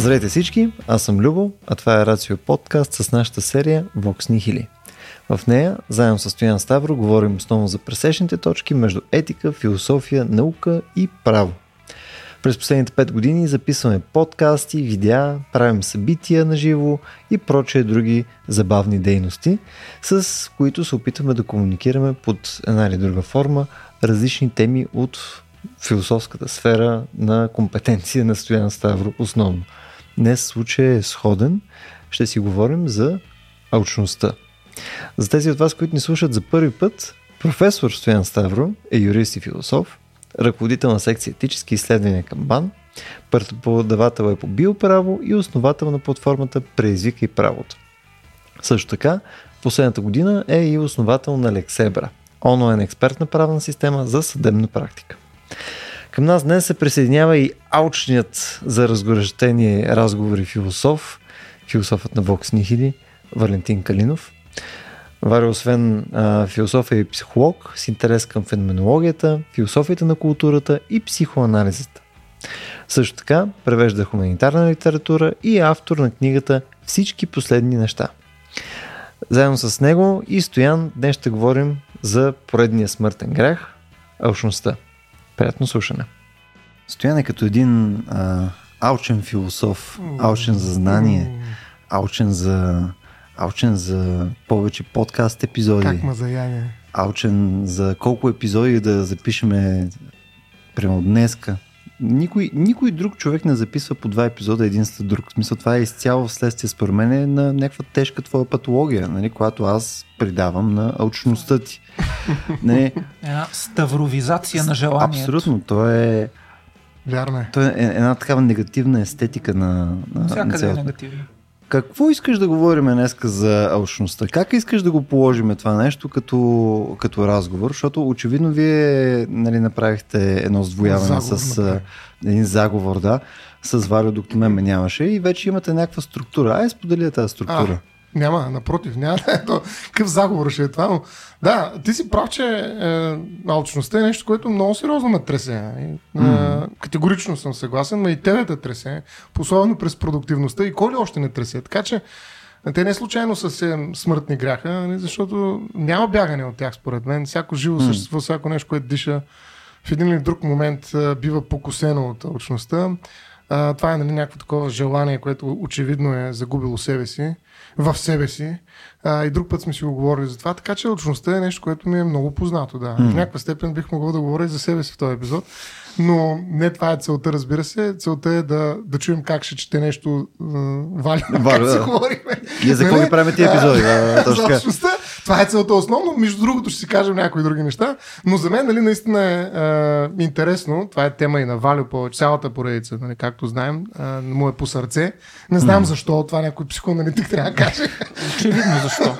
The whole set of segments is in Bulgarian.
Здравейте всички, аз съм Любо, а това е Рацио подкаст с нашата серия Vox Nihili. В нея, заедно с Стоян Ставро, говорим основно за пресечните точки между етика, философия, наука и право. През последните 5 години записваме подкасти, видеа, правим събития на живо и прочие други забавни дейности, с които се опитваме да комуникираме под една или друга форма различни теми от философската сфера на компетенция на Стоян Ставро основно. Днес случай е сходен. Ще си говорим за алчността. За тези от вас, които ни слушат за първи път, професор Стоян Ставро е юрист и философ, ръководител на секция етически изследвания към БАН, преподавател е по биоправо и основател на платформата Преизвика и правото. Също така, последната година е и основател на Лексебра, онлайн експертна правна система за съдебна практика. Към нас днес се присъединява и аучният за разгорещение разговори философ, философът на Вокс Нихили, Валентин Калинов. Вари освен а, философ е и психолог с интерес към феноменологията, философията на културата и психоанализата. Също така превежда хуманитарна литература и е автор на книгата Всички последни неща. Заедно с него и Стоян днес ще говорим за поредния смъртен грех – алчността. Приятно слушане. Стоян е като един а, алчен философ, алчен за знание, алчен за, алчен за повече подкаст епизоди. Как ма заяне? Алчен за колко епизоди да запишеме прямо днеска. Никой, никой друг човек не записва по два епизода един след друг. В смисъл, това е изцяло вследствие, според мен, е на някаква тежка твоя патология, нали, която аз придавам на алчността ти. Нали, Една ставровизация на желанието. Абсолютно. То е, Вярно е. то е една такава негативна естетика на, на, на Всякъде е цялото. Какво искаш да говорим днеска за алчността? Как искаш да го положим това нещо като, като разговор? Защото очевидно вие нали, направихте едно сдвояване Заговор с а, направих. един заговор, да, с Варио, докато мен ме нямаше и вече имате някаква структура. Ай, сподели я тази структура. Няма, напротив, няма да е то. Какъв заговор ще е това, но да, ти си прав, че е, алчността е нещо, което много сериозно ме тресе. И, е, категорично съм съгласен, но и тебе те тресе, особено през продуктивността и кой ли още не тресе. Така че те не случайно са се смъртни гряха, нали, защото няма бягане от тях, според мен. Всяко живо същество, всяко нещо, което диша, в един или друг момент бива покусено от алчността. А, това е нали, някакво такова желание, което очевидно е загубило себе си, в себе си. А, и друг път сме си го говорили за това, така че алчността е нещо, което ми е много познато. Да. В някаква степен бих могъл да говоря и за себе си в този епизод, но не това е целта, разбира се. Целта е да, да чуем как ще чете нещо Валя, как се да. говорихме. Ние за какво Нали? ги правим тия епизоди? Да, алчността. Това е целта основно. Между другото ще си кажем някои други неща. Но за мен нали, наистина е а, интересно. Това е тема и на Валю по цялата поредица, нали, както знаем. А, му е по сърце. Не знам защо. Това някой психоаналитик трябва да каже. Очевидно защо.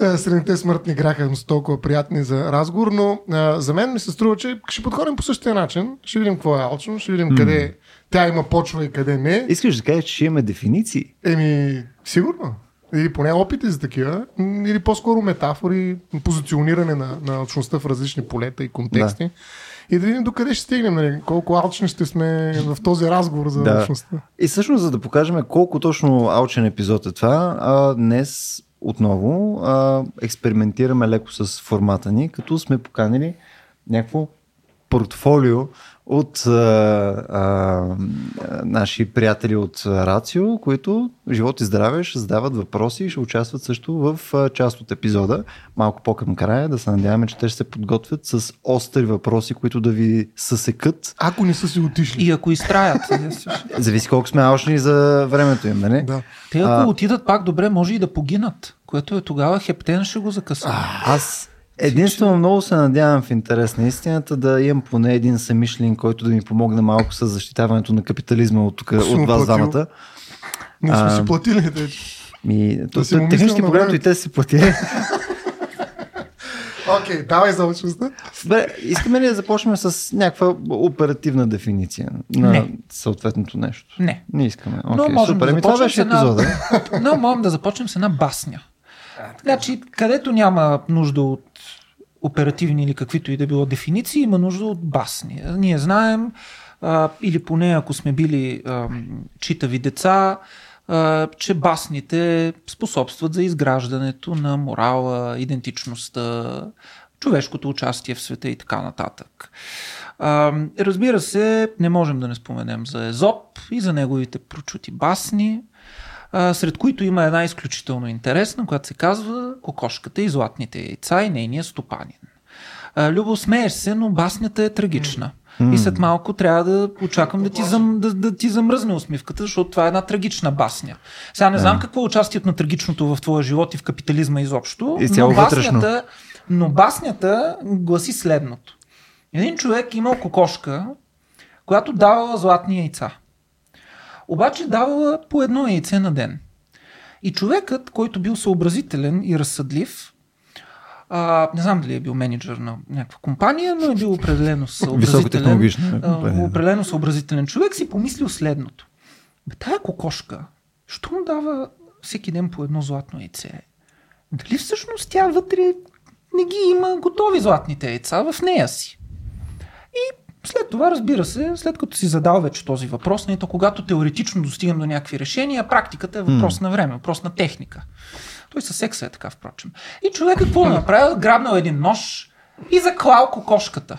Средните смъртни граха са толкова приятни за разговор, но а, за мен ми се струва, че ще подходим по същия начин. Ще видим какво е алчно, ще видим къде тя има почва и къде не. Искаш да кажеш, че имаме дефиниции? Еми, сигурно. Или поне опити за такива, или по-скоро метафори, позициониране на, на алчността в различни полета и контексти. Да. И да видим докъде ще стигнем, нали? колко алчни ще сме в този разговор за Да. алчността. И всъщност, за да покажем колко точно алчен епизод е това, а, днес отново а, експериментираме леко с формата ни, като сме поканили някакво портфолио от а, а, наши приятели от Рацио, които живот и здраве ще задават въпроси и ще участват също в а, част от епизода. Малко по-към края, да се надяваме, че те ще се подготвят с остри въпроси, които да ви съсекат. Ако не са си отишли. И ако изтраят. Зависи колко сме алчни за времето им, нали? Да. Те ако А- отидат пак добре, може и да погинат. Което е тогава хептен ще го закъса. Аз единствено много се надявам в интерес на истината да имам поне един самишлин, който да ми помогне малко с защитаването на капитализма от, тук, от вас двамата. Не сме си платили. Те. Ми, си му технически погледнато и те са си платили. Окей, давай за алчността. Добре, искаме ли да започнем с някаква оперативна дефиниция на Не. съответното нещо? Не. Не искаме. Но Окей, можем супер. да Ами това беше една- епизода. Но можем да започнем с една басня. Значи, където няма нужда от оперативни или каквито и да било дефиниции, има нужда от басни. Ние знаем а, или поне ако сме били а, читави деца, а, че басните способстват за изграждането на морала, идентичността, човешкото участие в света и така нататък. А, разбира се, не можем да не споменем за Езоп и за неговите прочути басни, а, сред които има една изключително интересна, която се казва Кокошката и златните яйца и нейния стопанин. А, Любо, смееш се, но баснята е трагична. И след малко трябва да очаквам да ти, зам, да, да ти замръзне усмивката, защото това е една трагична басня. Сега не знам какво е участието на трагичното в твоя живот и в капитализма изобщо, И но вътрешно. баснята, но баснята гласи следното. Един човек имал кокошка, която давала златни яйца. Обаче давала по едно яйце на ден. И човекът, който бил съобразителен и разсъдлив, а, не знам дали е бил менеджер на някаква компания, но е бил определено съобразителен, а, определено съобразителен човек, си помислил следното. Бе, тая кокошка, що му дава всеки ден по едно златно яйце? Дали всъщност тя вътре не ги има готови златните яйца в нея си? И след това, разбира се, след като си задал вече този въпрос, не то когато теоретично достигам до някакви решения, практиката е въпрос на време, въпрос на техника. Той със секса е така, впрочем. И човека какво да направил? Грабнал един нож и заклал кокошката.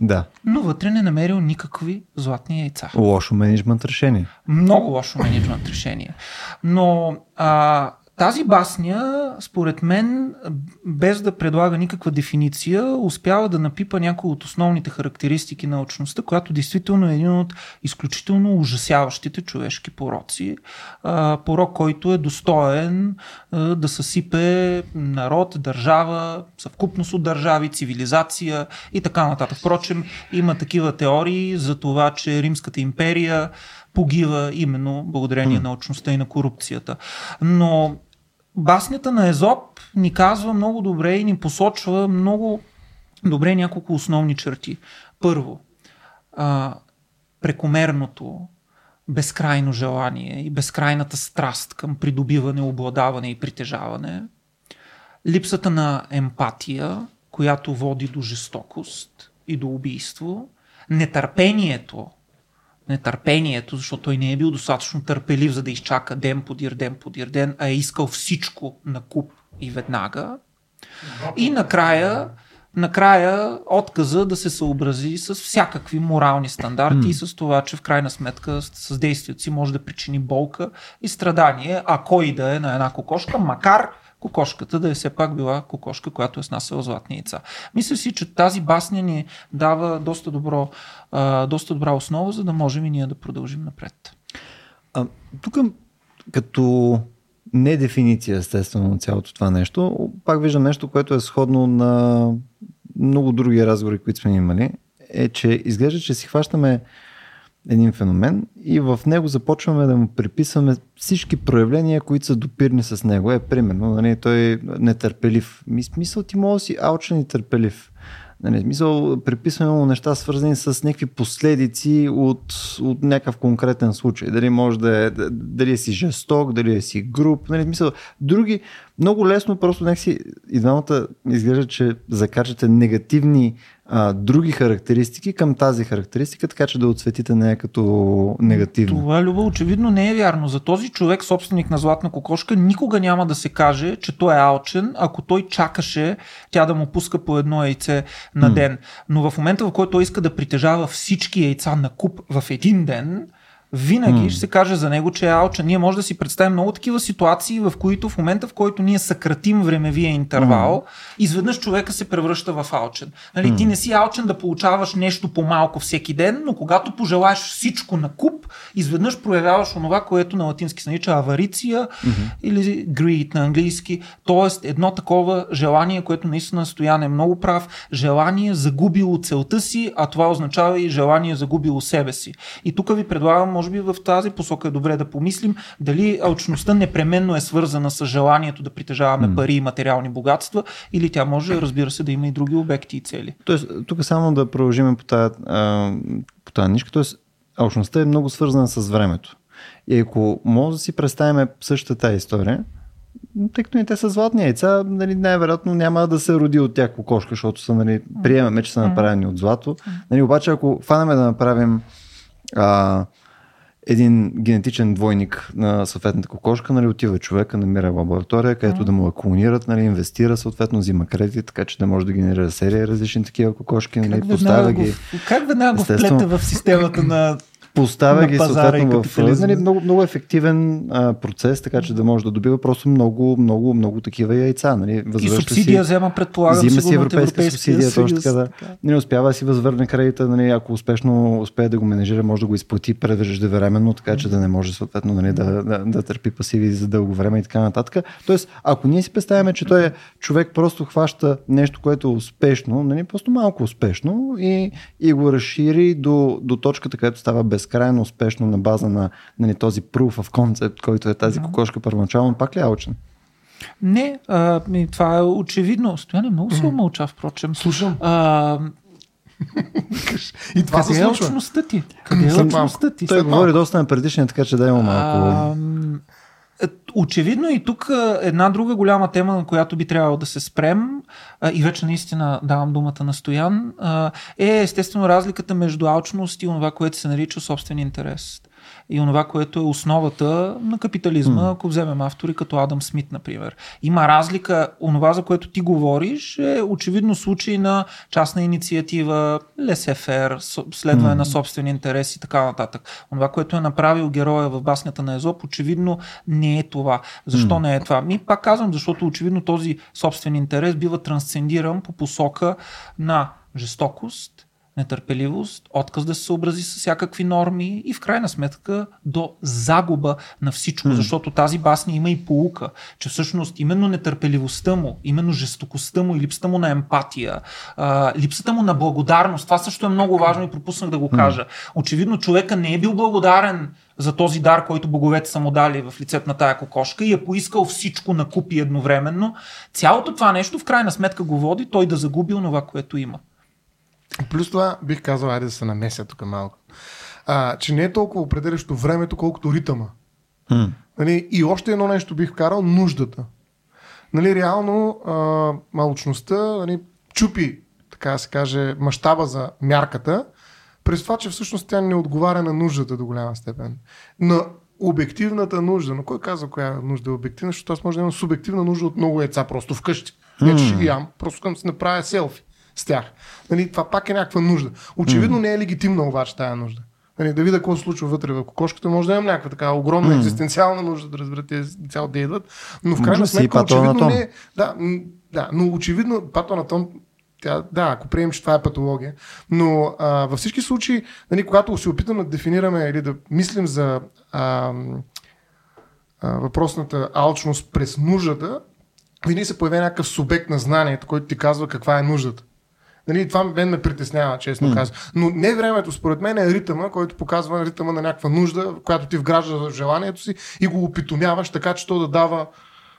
Да. Но вътре не намерил никакви златни яйца. Лошо менеджмент решение. Много лошо менеджмент решение. Но а, тази басня, според мен, без да предлага никаква дефиниция, успява да напипа някои от основните характеристики на очността, която действително е един от изключително ужасяващите човешки пороци. Порок, който е достоен да съсипе народ, държава, съвкупност от държави, цивилизация и така нататък. Впрочем, има такива теории за това, че Римската империя погива именно благодарение на очността и на корупцията. Но баснята на Езоп ни казва много добре и ни посочва много добре няколко основни черти. Първо, а, прекомерното, безкрайно желание и безкрайната страст към придобиване, обладаване и притежаване, липсата на емпатия, която води до жестокост и до убийство, нетърпението, нетърпението, защото той не е бил достатъчно търпелив, за да изчака ден подир ден подир ден, а е искал всичко на куп и веднага. И накрая, накрая отказа да се съобрази с всякакви морални стандарти mm. и с това, че в крайна сметка с, с действието си може да причини болка и страдание, ако и да е на една кокошка, макар кокошката да е все пак била кокошка, която е снасяла златни яйца. Мисля си, че тази басня ни дава доста, добро, доста добра основа, за да можем и ние да продължим напред. А, тук като не дефиниция, естествено, на цялото това нещо, пак виждам нещо, което е сходно на много други разговори, които сме имали, е, че изглежда, че си хващаме един феномен и в него започваме да му приписваме всички проявления, които са допирни с него. Е, примерно, нали, той е нетърпелив. Ми, смисъл ти може да си алчен и търпелив. Нали, смисъл, приписваме му неща свързани с някакви последици от, от някакъв конкретен случай. Дали може да е, дали е си жесток, дали е си груп. Нали, смисъл, други, много лесно просто някакси и двамата изглежда, че закачате негативни а, други характеристики към тази характеристика, така че да отсветите нея като негативно. Това, Люба, очевидно не е вярно. За този човек, собственик на златна кокошка, никога няма да се каже, че той е алчен, ако той чакаше тя да му пуска по едно яйце на ден. Но в момента, в който той иска да притежава всички яйца на куп в един ден, винаги mm. ще се каже за него, че е алчен. Ние може да си представим много такива ситуации, в които в момента, в който ние съкратим времевия интервал, mm. изведнъж човека се превръща в алчен. Нали, mm. Ти не си алчен да получаваш нещо по-малко всеки ден, но когато пожелаеш всичко на куп, изведнъж проявяваш онова, което на латински се нарича авариция mm-hmm. или greed на английски. Тоест едно такова желание, което наистина Стоян е много прав, желание загубило целта си, а това означава и желание загубило себе си. И тук ви предлагам може би в тази посока е добре да помислим дали алчността непременно е свързана с желанието да притежаваме mm. пари и материални богатства, или тя може, разбира се, да има и други обекти и цели. Тоест, тук само да продължим по тази, по тази нишка, т.е. алчността е много свързана с времето. И ако може да си представим същата тази история, тъй като и те са златни яйца, нали, най-вероятно няма да се роди от тях кокошка, защото са, нали, приемаме, че са направени от злато. Нали, обаче, ако фанаме да направим а, един генетичен двойник на съответната кокошка, нали, отива човека, намира лаборатория, където да му я клонират, нали, инвестира, съответно взима кредит, така че да може да генерира серия различни такива кокошки, нали, поставя ги. Как веднага го вплете в системата на Поставя на ги съответно в капитализма. нали, много, много ефективен а, процес, така че да може да добива просто много, много, много такива яйца. Нали. и субсидия си, взема, предполагам, взима си европейска субсидия, точно съюз. така да. Не успява да си възвърне кредита, нали, ако успешно успее да го менежира, може да го изплати преждевременно, така че да не може съответно нали, да, да, да, търпи пасиви за дълго време и така нататък. Тоест, ако ние си представяме, че той е човек просто хваща нещо, което е успешно, нали, просто малко успешно и, и го разшири до, до точката, където става безкрайно успешно на база на нали, този proof of concept, който е тази кокошка първоначално, пак ли е алчен? Не, а, ми, това е очевидно. Стояне много се умълча, впрочем. Слушам. А, И това се къде е случва. очността ти? Къде е След очността ти? Той говори доста на предишния, така че да има малко. Е, Очевидно и тук една друга голяма тема, на която би трябвало да се спрем, и вече наистина давам думата на Стоян, е естествено разликата между алчност и това, което се нарича собствен интерес. И това, което е основата на капитализма, mm. ако вземем автори като Адам Смит, например. Има разлика, онова, за което ти говориш, е очевидно случай на частна инициатива, лесефер, следване mm. на собствен интерес и така нататък. Онова, което е направил героя в баснята на Езоп, очевидно не е това. Защо mm. не е това? Ми пак казвам, защото очевидно този собствен интерес бива трансцендиран по посока на жестокост, нетърпеливост, отказ да се съобрази с всякакви норми и в крайна сметка до загуба на всичко, mm. защото тази басня има и полука, че всъщност именно нетърпеливостта му, именно жестокостта му и липсата му на емпатия, а, липсата му на благодарност, това също е много важно и пропуснах да го кажа. Очевидно човека не е бил благодарен за този дар, който боговете са му дали в лицето на тая кокошка и е поискал всичко на купи едновременно. Цялото това нещо в крайна сметка го води той да загуби онова, което има. Плюс това бих казал, айде да се намеся тук малко. А, че не е толкова определящо времето, колкото ритъма. Нали, и още едно нещо бих вкарал нуждата. Нали, реално а, малочността нали, чупи, така да се каже, мащаба за мярката, през това, че всъщност тя не отговаря на нуждата до голяма степен. На обективната нужда. Но кой казва коя нужда е обективна, защото аз може да имам субективна нужда от много яйца просто вкъщи. Не, че ще ги ям, просто към да си направя селфи с тях. Нали, това пак е някаква нужда. Очевидно не е легитимна обаче тая нужда. Нали, да видя какво се случва вътре в кокошката, може да имам някаква така огромна екзистенциална нужда да разберете деца да идват, но в крайна сметка очевидно не е. Да, да, но очевидно патоанатом тя, да, ако приемем, че това е патология. Но а, във всички случаи, нали, когато се опитаме да дефинираме или да мислим за а, а, въпросната алчност през нуждата, винаги се появява някакъв субект на знанието, който ти казва каква е нуждата. Нали, това мен ме притеснява, честно mm. казвам. Но не времето, според мен е ритъма, който показва ритъма на някаква нужда, която ти вгражда в желанието си и го опитомяваш така, че то да дава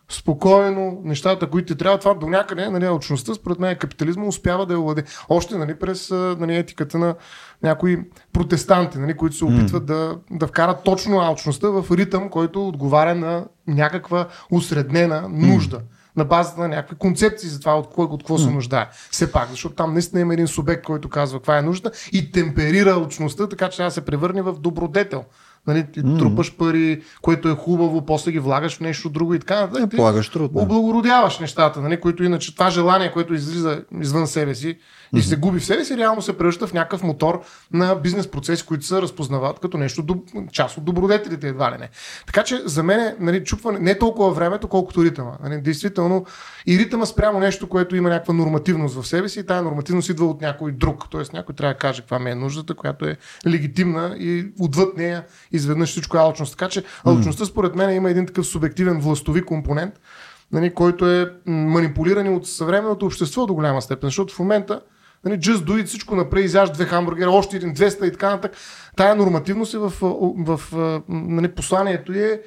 спокойно нещата, които ти трябва. Това до някъде, нали, алчността, според мен капитализма успява да я владе. Още нали, през нали, етиката на някои протестанти, нали, които се опитват да, да вкарат точно алчността в ритъм, който отговаря на някаква усреднена нужда. На базата на някакви концепции за това от кой от какво се нуждае. Все пак, защото там наистина има един субект, който казва каква е нужда и темперира алчността, така че тя да се превърне в добродетел. Нали, ти трупаш пари, което е хубаво, после ги влагаш в нещо друго и така. нататък. Ти Полагаш труд. Да. облагородяваш нещата, нали, които иначе това желание, което излиза извън себе си и се губи в себе си, реално се превръща в някакъв мотор на бизнес процеси, които се разпознават като нещо, част от добродетелите едва ли не. Така че за мен нали, чупване не е толкова времето, колкото ритъма. Нали, действително и ритъма спрямо нещо, което има някаква нормативност в себе си и тая нормативност идва от някой друг. Тоест някой трябва да каже каква ми е нуждата, която е легитимна и отвъд нея изведнъж всичко е алчност. Така че алчността според мен има един такъв субективен властови компонент, нали, който е манипулиран от съвременното общество до голяма степен. Защото в момента нали, just do it, всичко направи, изяж две хамбургера, още един 200 и така нататък. Тая нормативност е в, в, в, нали, посланието е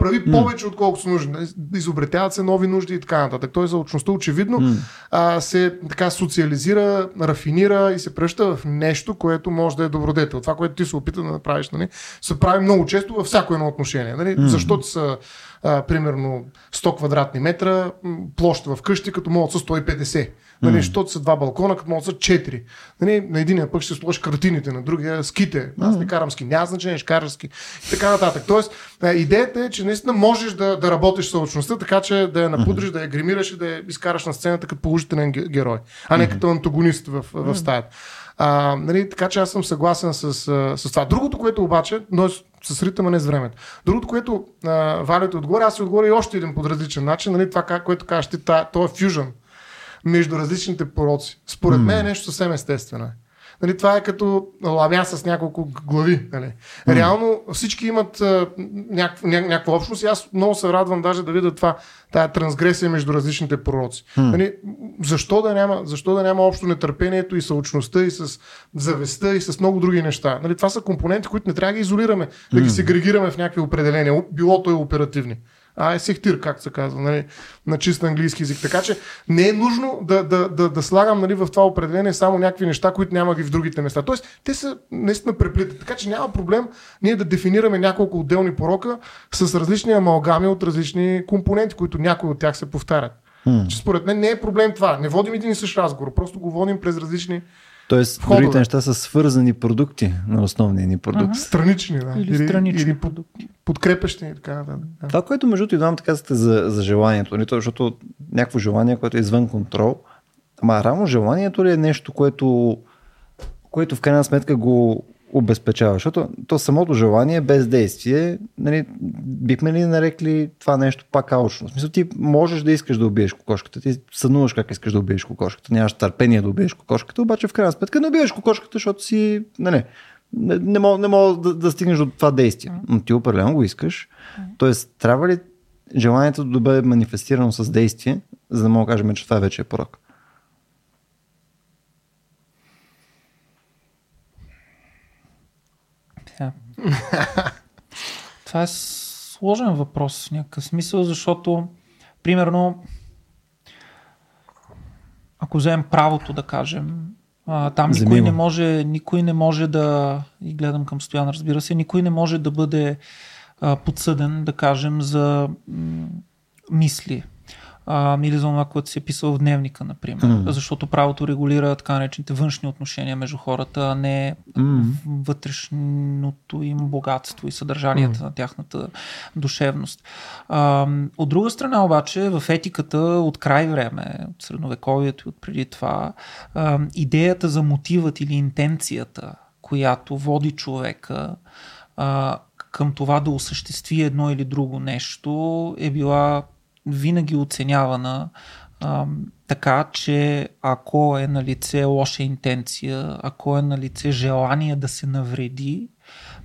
прави повече, отколкото са нужни. Нали, Изобретяват се нови нужди и така нататък. Тоест, заочността очевидно Mm. а, се така социализира, рафинира и се превръща в нещо, което може да е добродетел. Това, което ти се опита да направиш, нали, се прави много често във всяко едно отношение. Нали, Mm. Защото са а, примерно 100 квадратни метра площ в къщи, като могат са 150. Нали, защото са два балкона, като могат са четири. Нали, на единия пък ще сложиш картините, на другия ските. Аз не карам ски, няма значение, ще караш ски. И така нататък. Тоест, идеята е, че наистина можеш да, да работиш с лъчността, така че да я напудриш, да я гримираш и да я изкараш на сцената като положителен герой, а не като антагонист в, в стаята. А, нали, така че аз съм съгласен с, с това. Другото, което обаче, но с ритъма, не с времето. Другото, което а, валите отгоре, аз си отгоре и още един по различен начин, нали, това, което кажеш ти, то е фюжън между различните пороци. Според мен е нещо съвсем естествено. Нали, това е като ламя с няколко глави. Нали. Mm. Реално всички имат някаква, ня, някаква общност и аз много се радвам даже да видя това, тая трансгресия между различните пророци. Mm. Нали, защо, да няма, защо да няма общо нетърпението и съучността и с завестта и с много други неща? Нали, това са компоненти, които не трябва да ги изолираме, да ги сегрегираме в някакви определения, било то и оперативни а е сехтир, както се казва, нали, на чист английски язик. Така че не е нужно да, да, да, да слагам нали, в това определение само някакви неща, които няма ги в другите места. Тоест, те са наистина преплитат. Така че няма проблем ние да дефинираме няколко отделни порока с различни амалгами от различни компоненти, които някои от тях се повтарят. Hmm. Че според мен не е проблем това. Не водим един и същ разговор, просто го водим през различни Тоест, входове. другите неща са свързани продукти на основния ни продукт. Ага. Странични, да. Или, или странични или продукти. Подкрепящи и така да. Това, което между другото и двамата казахте за, за желанието, нали? защото някакво желание, което е извън контрол, ама рамо желанието ли е нещо, което, което в крайна сметка го обезпечава. Защото то самото желание без действие, нали, бихме ли нарекли това нещо пак алчно? В смисъл ти можеш да искаш да убиеш кокошката, ти сънуваш как искаш да убиеш кокошката, нямаш търпение да убиеш кокошката, обаче в крайна сметка не убиеш кокошката, защото си, нали, не, не мога, не мога да, да стигнеш до това действие. Но ти определено го искаш. Тоест, трябва ли желанието да бъде манифестирано с действие, за да мога да кажем, че това вече е порок? Yeah. Това е сложен въпрос в някакъв смисъл, защото, примерно, ако вземем правото, да кажем, а, там никой не, може, никой не може да, и гледам към Стоян, разбира се, никой не може да бъде а, подсъден, да кажем, за м- мисли а, или за това, което си е писал в дневника, например. Mm. Защото правото регулира така наречените външни отношения между хората, а не mm. вътрешното им богатство и съдържанието mm. на тяхната душевност. А, от друга страна обаче, в етиката от край време, от средновековието и от преди това, а, идеята за мотивът или интенцията, която води човека а, към това да осъществи едно или друго нещо, е била винаги оценявана а, така, че ако е на лице лоша интенция, ако е на лице желание да се навреди,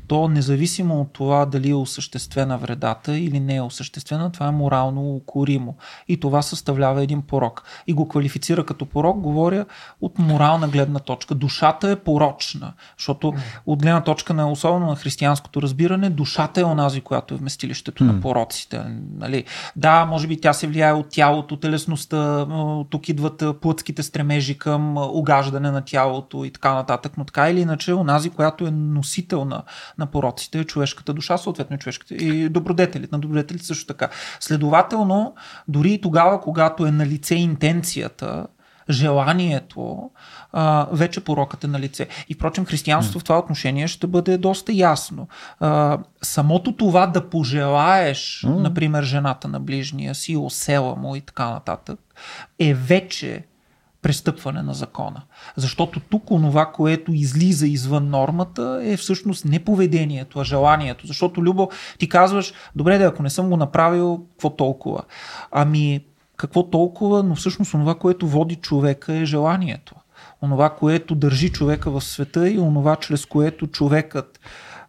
то независимо от това дали е осъществена вредата или не е осъществена, това е морално укоримо. И това съставлява един порок. И го квалифицира като порок, говоря от морална гледна точка. Душата е порочна, защото от гледна точка на особено на християнското разбиране, душата е онази, която е вместилището mm. на пороците. Нали? Да, може би тя се влияе от тялото, телесността, тук идват плътските стремежи към угаждане на тялото и така нататък, но така или иначе, онази, която е носител на, на пороците е човешката душа, съответно и човешката и добродетелите. На добродетелите също така. Следователно, дори и тогава, когато е на лице интенцията, желанието, а, вече порокът е на лице. И впрочем, християнството mm. в това отношение ще бъде доста ясно. А, самото това да пожелаеш, mm. например, жената на ближния си, осела му и така нататък, е вече престъпване на закона. Защото тук онова, което излиза извън нормата е всъщност не поведението, а желанието. Защото, Любо, ти казваш, добре да, ако не съм го направил, какво толкова? Ами, какво толкова, но всъщност онова, което води човека е желанието. Онова, което държи човека в света и онова, чрез което човекът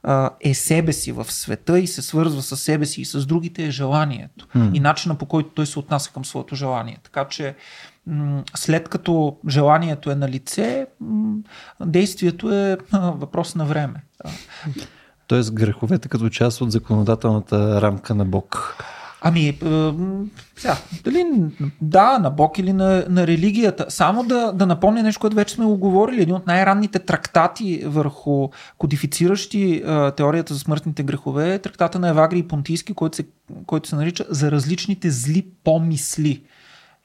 а, е себе си в света и се свързва с себе си и с другите е желанието. Mm. И начина по който той се отнася към своето желание. Така че след като желанието е на лице, действието е въпрос на време. Тоест греховете като част от законодателната рамка на Бог. Ами, е, сега, дали да, на Бог или на, на религията. Само да, да напомня нещо, което вече сме го говорили. Един от най-ранните трактати върху кодифициращи е, теорията за смъртните грехове е трактата на Евагри и Понтийски, който се, който се нарича За различните зли помисли.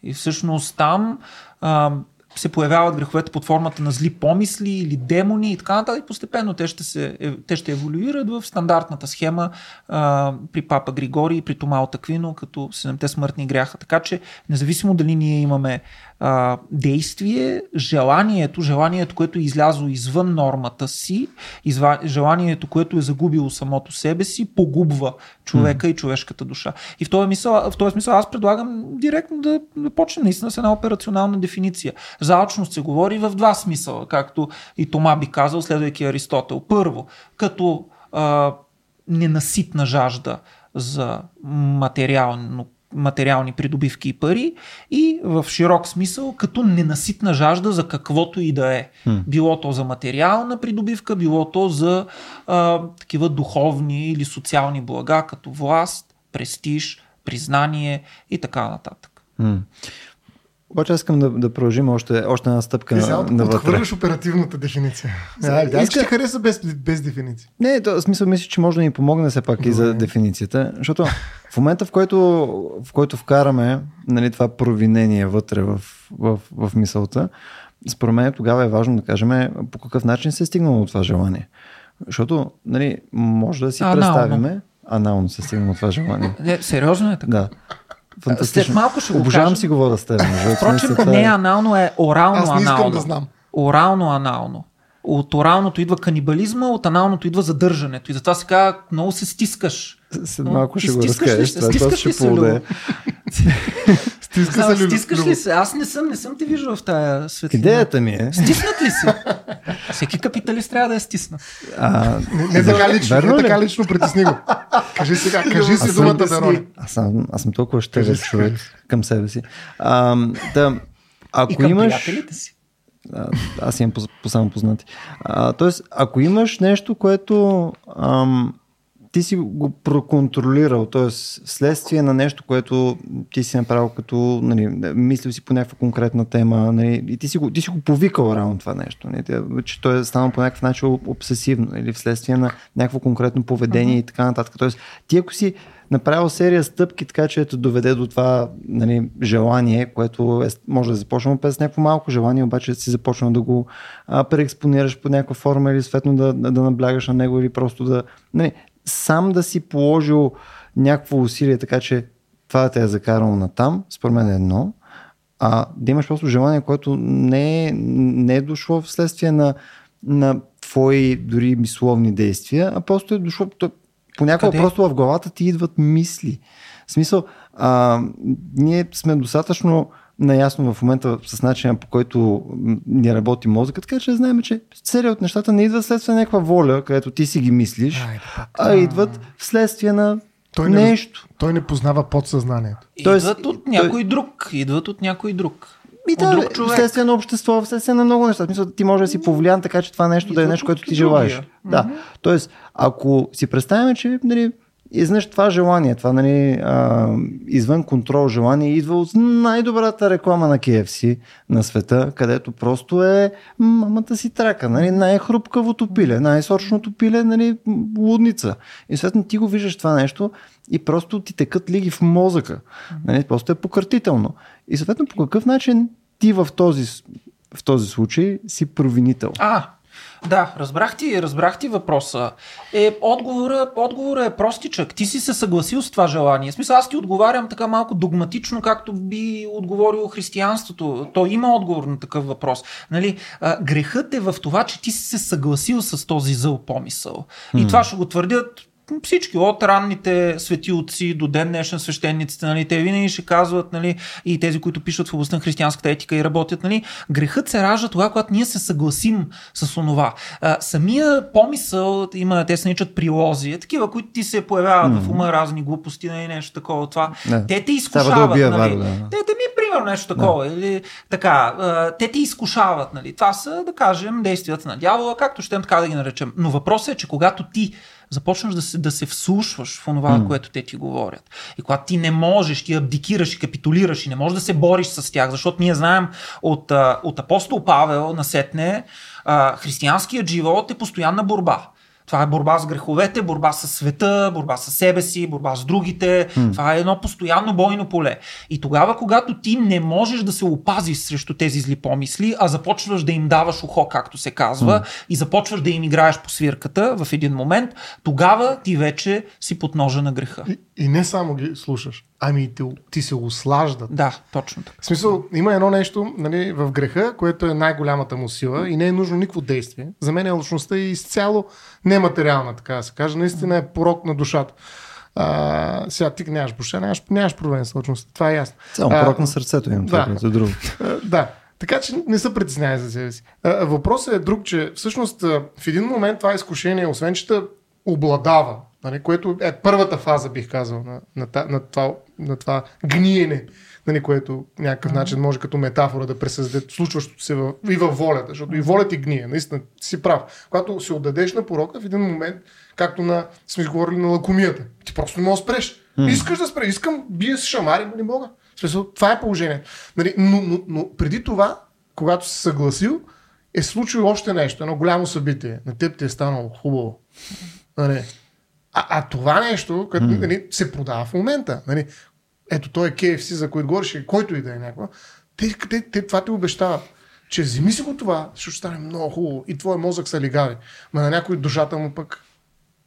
И всъщност там а, се появяват греховете под формата на зли помисли или демони и така нататък. Постепенно те ще, се, е, те ще еволюират в стандартната схема а, при Папа Григорий при Тома Таквино като седемте смъртни гряха. Така че, независимо дали ние имаме а, действие, желанието, желанието, което е излязло извън нормата си, изва, желанието, което е загубило самото себе си, погубва човека mm. и човешката душа. И в този, мисъл, в този смисъл аз предлагам директно да, да почнем наистина с една операционална дефиниция. За алчност се говори в два смисъла, както и Тома би казал, следвайки Аристотел. Първо, като а, ненаситна жажда за материално материални придобивки и пари и в широк смисъл като ненаситна жажда за каквото и да е. Hmm. Било то за материална придобивка, било то за а, такива духовни или социални блага, като власт, престиж, признание и така нататък. Hmm. Обаче аз искам да, да продължим още, още една стъпка на, навътре. Отхвърляш оперативната дефиниция. Да, да, Иска... ще хареса без, без дефиниция. Не, то, в смисъл мисля, че може да ни помогне все пак Добре. и за дефиницията, защото в момента, в който, в който вкараме нали, това провинение вътре в, в, в, в мисълта, според мен тогава е важно да кажем по какъв начин се е стигнало от това желание. Защото нали, може да си а, представиме, анално се стигнало от това желание. Не, сериозно е така? Да. След малко ще го Обожавам кажа. си го вода с теб. Впрочем, не е анално, е орално Аз не искам анално. да знам. Орално анално. От оралното идва канибализма, от аналното идва задържането. И затова се казва, много се стискаш. След малко ще го разкажеш. се? Това ли ще полуде. Стиска се ли, стискаш ли се? Аз не съм, не съм те виждал в тая светлина. Идеята ми е. Стиснат ли си? Всеки капиталист трябва да е стиснат. А, Не, не така лично, Верно не така лично притесни го. Кажи сега, кажи си думата Верони. аз съм, аз съм толкова щедър човек към себе си. А, да, И ако към имаш... приятелите си. А, аз имам по, по само познати. А, тоест, ако имаш нещо, което ам, ти си го проконтролирал, т.е. следствие на нещо, което ти си направил като, нали, мислил си по някаква конкретна тема, нали, и ти си, го, ти си го повикал рано това нещо, нали, Те- че то е станало по някакъв начин обсесивно или вследствие на някакво конкретно поведение и така нататък. Тоест, ти ако си направил серия стъпки, така че ето доведе до това нали, желание, което е, може да е започнало през някакво малко желание, обаче си започнал да го а, преекспонираш по някаква форма или съответно да, да, да наблягаш на него или просто да... Нали, сам да си положил някакво усилие, така че това да те е закарало на там, според мен е едно, а да имаш просто желание, което не е, не е дошло вследствие на, на твои дори мисловни действия, а просто е дошло, то, понякога Къде? просто в главата ти идват мисли. В смисъл, а, ние сме достатъчно наясно в момента с начина по който ни работи мозъка, така че знаем, че серия от нещата не идват следствие на някаква воля, където ти си ги мислиш, а идват вследствие на Той не, нещо. той не познава подсъзнанието. Тоест, Идват от той- някой друг. Идват от някой друг. И да, друг човек. вследствие на общество, вследствие на много неща. Смисъл, ти може да си повлиян така, че това нещо да е Идват нещо, което ти желаеш. Да. Тоест, ако си представим, че нали, изнъж това желание, това нали, а, извън контрол желание, идва от най-добрата реклама на KFC на света, където просто е мамата си трака, нали, най-хрупкавото пиле, най-сочното пиле, нали, лудница. И съответно ти го виждаш това нещо и просто ти текат лиги в мозъка. Нали, просто е пократително. И съответно по какъв начин ти в този, в този случай си провинител. А, да, разбрах ти, разбрах ти въпроса. Е, отговора, отговора е простичък. Ти си се съгласил с това желание. В смисъл, аз ти отговарям така малко догматично, както би отговорило християнството. То има отговор на такъв въпрос. Нали, а, грехът е в това, че ти си се съгласил с този зъл помисъл. И това ще го твърдят всички, от ранните светилци до ден днешен свещениците, нали, те винаги ще казват, нали, и тези, които пишат в областта на християнската етика и работят, нали, грехът се ражда тогава, когато ние се съгласим с онова. А, самия помисъл, има, те се наричат прилози, такива, които ти се появяват в ума разни глупости, нали, нещо такова, това. Да. Те те изкушават, да убия нали. Да. Те, те ми, примерно, Примерно нещо такова. Да. Или, така, те ти изкушават. Нали? Това са, да кажем, действията на дявола, както ще така да ги наречем. Но въпросът е, че когато ти започнаш да се, да се вслушваш в това, mm. което те ти говорят. И когато ти не можеш, ти абдикираш и капитулираш и не можеш да се бориш с тях, защото ние знаем от, от апостол Павел насетне, християнският живот е постоянна борба. Това е борба с греховете, борба с света, борба с себе си, борба с другите. Mm. Това е едно постоянно бойно поле. И тогава, когато ти не можеш да се опазиш срещу тези зли помисли, а започваш да им даваш ухо, както се казва, mm. и започваш да им играеш по свирката в един момент, тогава ти вече си под ножа на греха. И, и не само ги слушаш, ами ти, ти се услаждат. Да, точно така. В смисъл, има едно нещо нали, в греха, което е най-голямата му сила и не е нужно никакво действие. За мен е лъчността и изцяло нематериална, така да се каже. Наистина е порок на душата. А, сега ти нямаш душа, нямаш, нямаш проблем с лъчността. Това е ясно. Само порок на сърцето имам. Да. Това, е друго. да. Така че не се притеснявай за себе си. Въпросът е друг, че всъщност в един момент това изкушение, освен че те обладава, нали, което е първата фаза, бих казал, на, на, на, на, това, на това гниене, нали, което някакъв mm-hmm. начин може като метафора да пресъздаде случващото се в, и във волята, защото и волята ти гние, наистина си прав. Когато се отдадеш на порока, в един момент, както на, сме говорили на лакомията, ти просто не можеш да спреш. Mm-hmm. Искаш да спреш, искам, бия с шамари, не мога. Смисъл, това е положението. Нали, но, но, но преди това, когато си съгласил, е случило още нещо, едно голямо събитие. На теб ти е станало хубаво. Нали? А, а това нещо, като mm. нали, се продава в момента. Нали? Ето той е KFC, за който говориш, който и да е някаква. Те, те, те, това те обещават че вземи си го това, ще стане много хубаво и твой мозък са лигави. Ма на някой душата му пък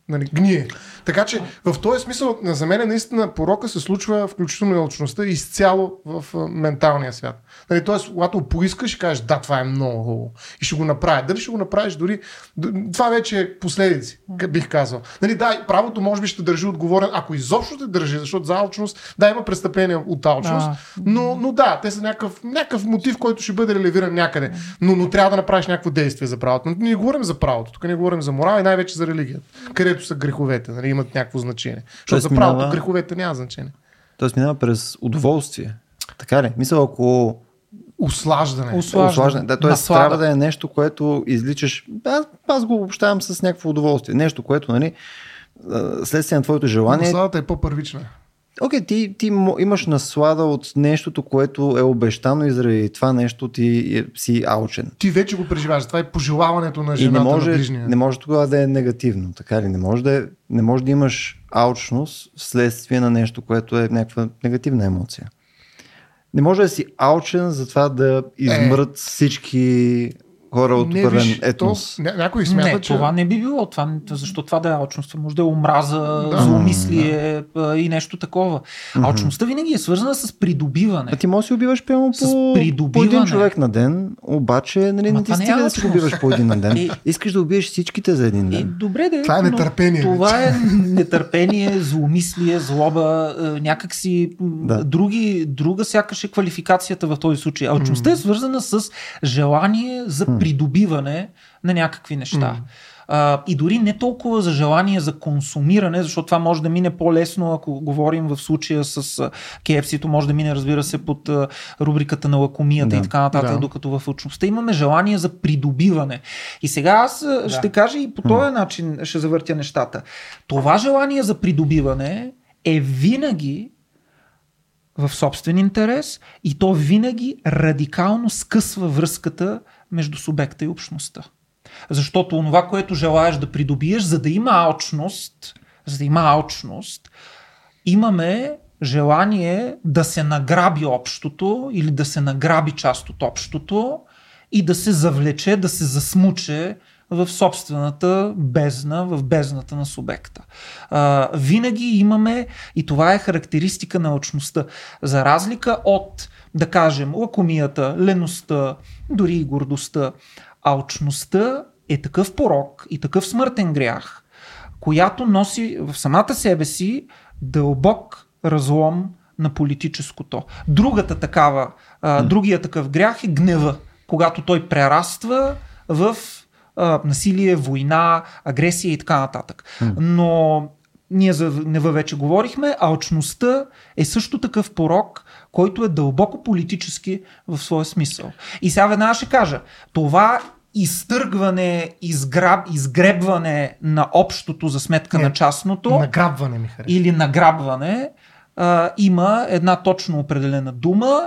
нали, гние. Така че в този смисъл, за мен наистина порока се случва включително и алчността изцяло в менталния свят. Нали, Тоест, когато поискаш и кажеш, да, това е много хубаво и ще го направя. Дали ще го направиш дори, това вече е последици, бих казал. Нали, да, правото може би ще държи отговорен, ако изобщо те държи, защото за алчност, да, има престъпление от алчност. Но, но да, те са някакъв, някакъв мотив, който ще бъде релевиран някъде. Но, но трябва да направиш някакво действие за правото. Ние говорим за правото, тук не говорим за морал и най-вече за религията, където са греховете, нали, имат някакво значение. Защото за правото минава... греховете няма значение. Тоест минава през удоволствие. Така ли? Мисля, ако Услаждане. Услаждане. Да, т.е. трябва да е нещо, което изличаш. Аз, аз го обобщавам с някакво удоволствие. Нещо, което, нали, следствие на твоето желание. Насладата е по-първична. Окей, okay, ти, ти имаш наслада от нещото, което е обещано и заради това нещо ти е, си аучен. Ти вече го преживяваш. Това е пожелаването на жената и не може, на ближния. Не може тогава да е негативно, така ли? Не може да, е, не може да имаш аучност вследствие на нещо, което е някаква негативна емоция не може да си алчен за това да измрат е. всички хора от не, първен етнос. То, ня, някой смята, не, че... това не би било. Това, защо това да е алчност? Може да е омраза, да. зломислие да. и нещо такова. Mm-hmm. Алчността винаги е свързана с придобиване. А ти можеш да си убиваш прямо по, по един човек на ден, обаче нали, не ти стига е да си убиваш по един на ден. Е, Искаш да убиеш всичките за един ден. Е, добре, да. Това е нетърпение. Това е нетърпение, зломислие, злоба, някакси да. други, друга сякаш е квалификацията в този случай. Алчността mm-hmm. е свързана с желание за придобиване на някакви неща. А, и дори не толкова за желание за консумиране, защото това може да мине по-лесно, ако говорим в случая с KFC-то, може да мине, разбира се, под рубриката на лакомията да, и така нататък, да. докато в учността имаме желание за придобиване. И сега аз да. ще кажа и по този начин ще завъртя нещата. Това желание за придобиване е винаги в собствен интерес и то винаги радикално скъсва връзката между субекта и общността. Защото това, което желаеш да придобиеш, за да има алчност, за да има алчност, имаме желание да се награби общото или да се награби част от общото и да се завлече, да се засмуче в собствената бездна, в бездната на субекта. А, винаги имаме, и това е характеристика на очността, за разлика от, да кажем, лакомията, леността, дори и гордостта, алчността е такъв порок и такъв смъртен грях, която носи в самата себе си дълбок разлом на политическото. Другата такава, а, другия такъв грях е гнева, когато той прераства в а, насилие, война, агресия и така нататък. Но ние за нева вече говорихме, алчността е също такъв порок, който е дълбоко политически в своя смисъл. И сега веднага ще кажа, това изтъргване, изграб, изгребване на общото за сметка Не, на частното Награбване ми харесва. или награбване а, има една точно определена дума.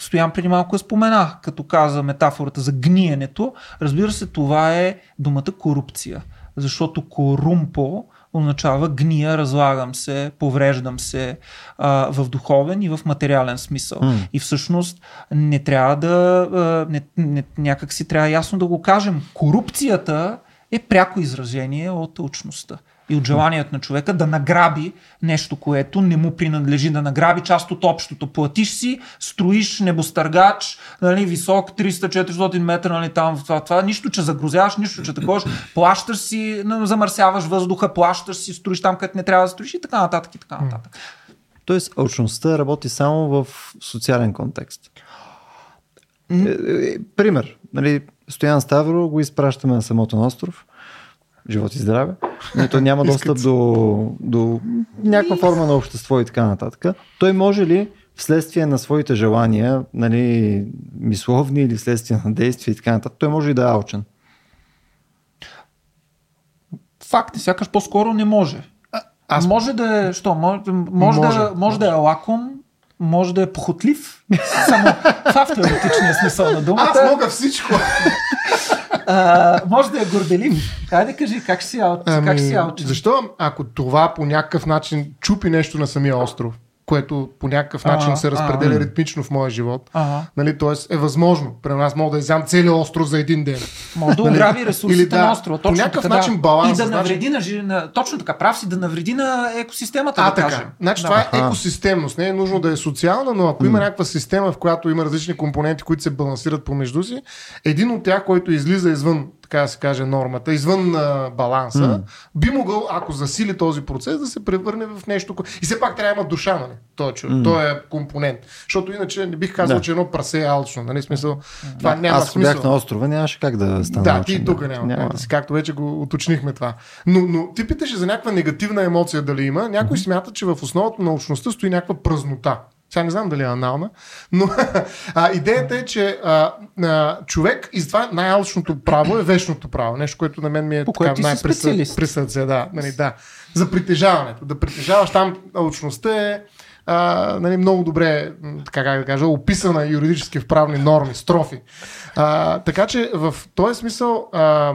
Стоян преди малко я спомена, като каза метафората за гниенето. Разбира се, това е думата корупция. Защото корумпо означава гния, разлагам се, повреждам се а, в духовен и в материален смисъл. М. И всъщност не трябва да, а, не, не, някак си трябва ясно да го кажем. Корупцията е пряко изражение от учността и от желанието на човека да награби нещо, което не му принадлежи, да награби част от общото. Платиш си, строиш небостъргач, нали, висок 300-400 метра, нали, там това, това, нищо, че загрозяваш, нищо, че такова, плащаш си, ну, замърсяваш въздуха, плащаш си, строиш там, където не трябва да строиш и така нататък и така нататък. Тоест, алчността работи само в социален контекст. М. Е, е, пример. Нали, Стоян Ставро го изпращаме на самотен остров. Живот и здраве. Но той няма достъп до, до някаква форма на общество и така нататък. Той може ли вследствие на своите желания, нали, мисловни или вследствие на действия и така нататък, той може и да е алчен. Факт е, сякаш по-скоро не може. аз- Може да е, що, може, може, Може, да, може да е лаком, може да е похотлив, само това в теоретичния смисъл на думата. Аз мога всичко. А, може да е горделив. Хайде кажи, как си. Ами, как си алчен? защо ако това по някакъв начин чупи нещо на самия остров, което по някакъв начин А, се разпределя а. ритмично в моя живот, нали, т.е. е възможно. При нас мога да изям целият остров за един ден. Може да Нали? ограби ресурсите Или да, на острова. по Точно някакъв така, начин баланс, И да значи- навреди на, жи- на... Точно така, прав си, да навреди на екосистемата, А, да така. кажем. Значи да. това е екосистемност. Не е нужно да е социална, но ако има някаква система, в която има различни компоненти, които се балансират помежду си, един от тях, който излиза извън, така да се каже, нормата, извън а, баланса, би могъл, ако засили този процес, да се превърне в нещо. ко- И все пак трябва да има душа, нали? Той, човек, той е компонент. Защото иначе не бих казал, Да. че едно прасе е алчно. Нали? Смисъл, това няма Аз смисъл. бях на острова, нямаше как да стана Да, ти и тук няма. няма. няма. Както вече го уточнихме това. Но, но ти питаше за някаква негативна емоция дали има. Някой смята, че в основата на научността стои някаква празнота. Сега не знам дали е анална, но а, идеята е, че а, а, човек, и затова най-алчното право е вечното право. Нещо, което на мен ми е По така което ти си най-при специалист. при сърце. Да, нали, да. За притежаването. Да притежаваш там алчността е а, нали, много добре, така как да кажа, описана юридически в правни норми, строфи. А, така че в този смисъл а,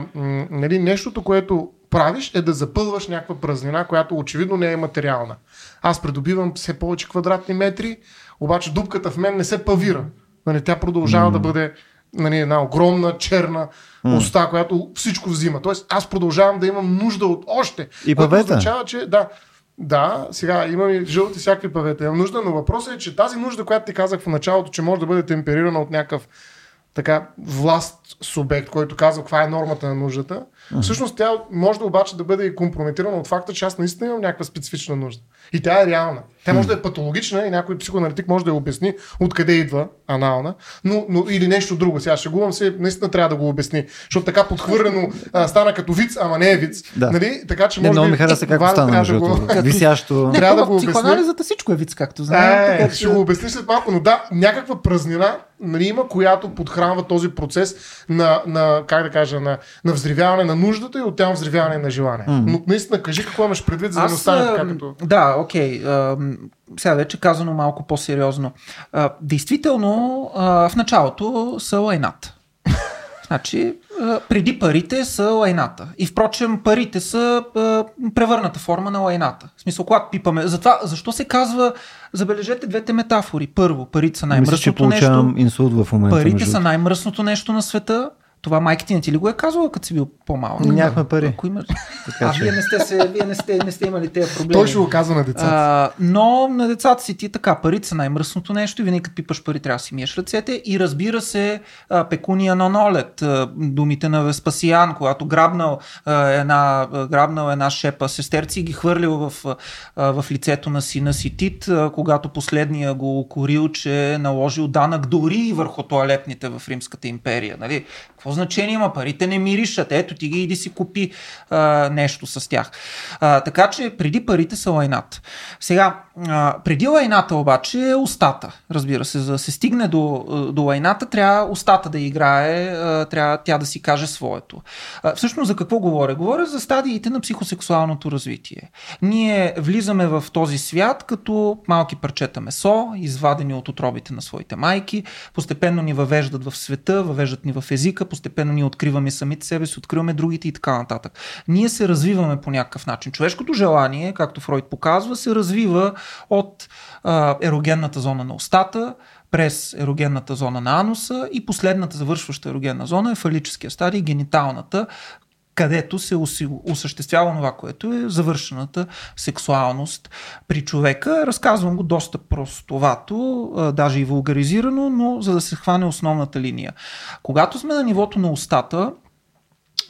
нали, нещото, което правиш е да запълваш някаква празнина, която очевидно не е материална. Аз придобивам все повече квадратни метри, обаче дупката в мен не се павира. Нали, тя продължава mm. да бъде нали, една огромна черна mm. уста, която всичко взима. Тоест аз продължавам да имам нужда от още. И което павета. означава, че да, да, сега имам и жълти всякакви павета. Имам нужда, но въпросът е, че тази нужда, която ти казах в началото, че може да бъде темперирана от някакъв така власт субект, който казва каква е нормата на нуждата, всъщност тя може да обаче да бъде и компрометирана от факта, че аз наистина имам някаква специфична нужда. И тя е реална. Тя може да е патологична и някой психоаналитик може да я обясни откъде идва анална, но, но или нещо друго. Сега шегувам се, наистина трябва да го обясни, защото така подхвърлено а, стана като виц, ама не е виц. Да. Нали? Така че Не, може много би ми хареса как трябва между да го-. Висящо. Не, трябва да го психоанализата всичко е вид, както знаем. Е, така ще че- го обясни след малко, но да, някаква празнина нали, има, която подхранва този процес на, на как да кажа, на, на взривяване на нуждата и оттам взривяване на желание. Mm. Но наистина, кажи какво имаш предвид, за да не остане така като... Да, окей. ам, Сега вече казано малко по-сериозно. Действително, в началото са лайната. Значи, преди парите са лайната. И впрочем, парите са превърната форма на лайната. В смисъл, когато пипаме. Затова, защо се казва, забележете двете метафори. Първо, парите са Мисля, че най-мръсното нещо. инсулт в момента. Парите между са най-мръсното нещо на света. Това майка ти не ти ли го е казвала, като си бил по-малък? Нямахме пари. Ако имаш... Така А, вие не сте, се, вие не сте, не сте имали тези проблеми. Той ще го казва на децата. А, но на децата си ти така, парите са най-мръсното нещо и винаги като пипаш пари трябва да си миеш ръцете и разбира се а, пекуния на нолет, а, думите на Веспасиан, когато грабнал, а, една, грабнал една шепа сестерци и ги хвърлил в, а, в лицето на сина си Тит, а, когато последния го укорил, че е наложил данък дори и върху туалетните в Римската империя. Нали? Какво значение има? Парите не миришат. Ето ти ги иди си купи а, нещо с тях. А, така че преди парите са лайната. Сега, а, преди лайната обаче е устата. Разбира се, за да се стигне до, до лайната, трябва устата да играе, а, трябва тя да си каже своето. А, всъщност за какво говоря? Говоря за стадиите на психосексуалното развитие. Ние влизаме в този свят като малки парчета месо, извадени от отробите на своите майки, постепенно ни въвеждат в света, въвеждат ни в езика, постепенно ни откриваме самите себе си, откриваме другите и така нататък. Ние се развиваме по някакъв начин. Човешкото желание, както Фройд показва, се развива от а, ерогенната зона на устата, през ерогенната зона на ануса и последната завършваща ерогенна зона е фалическия стадий, гениталната, където се осъществява това, което е завършената сексуалност при човека. Разказвам го доста простовато, даже и вулгаризирано, но за да се хване основната линия. Когато сме на нивото на устата,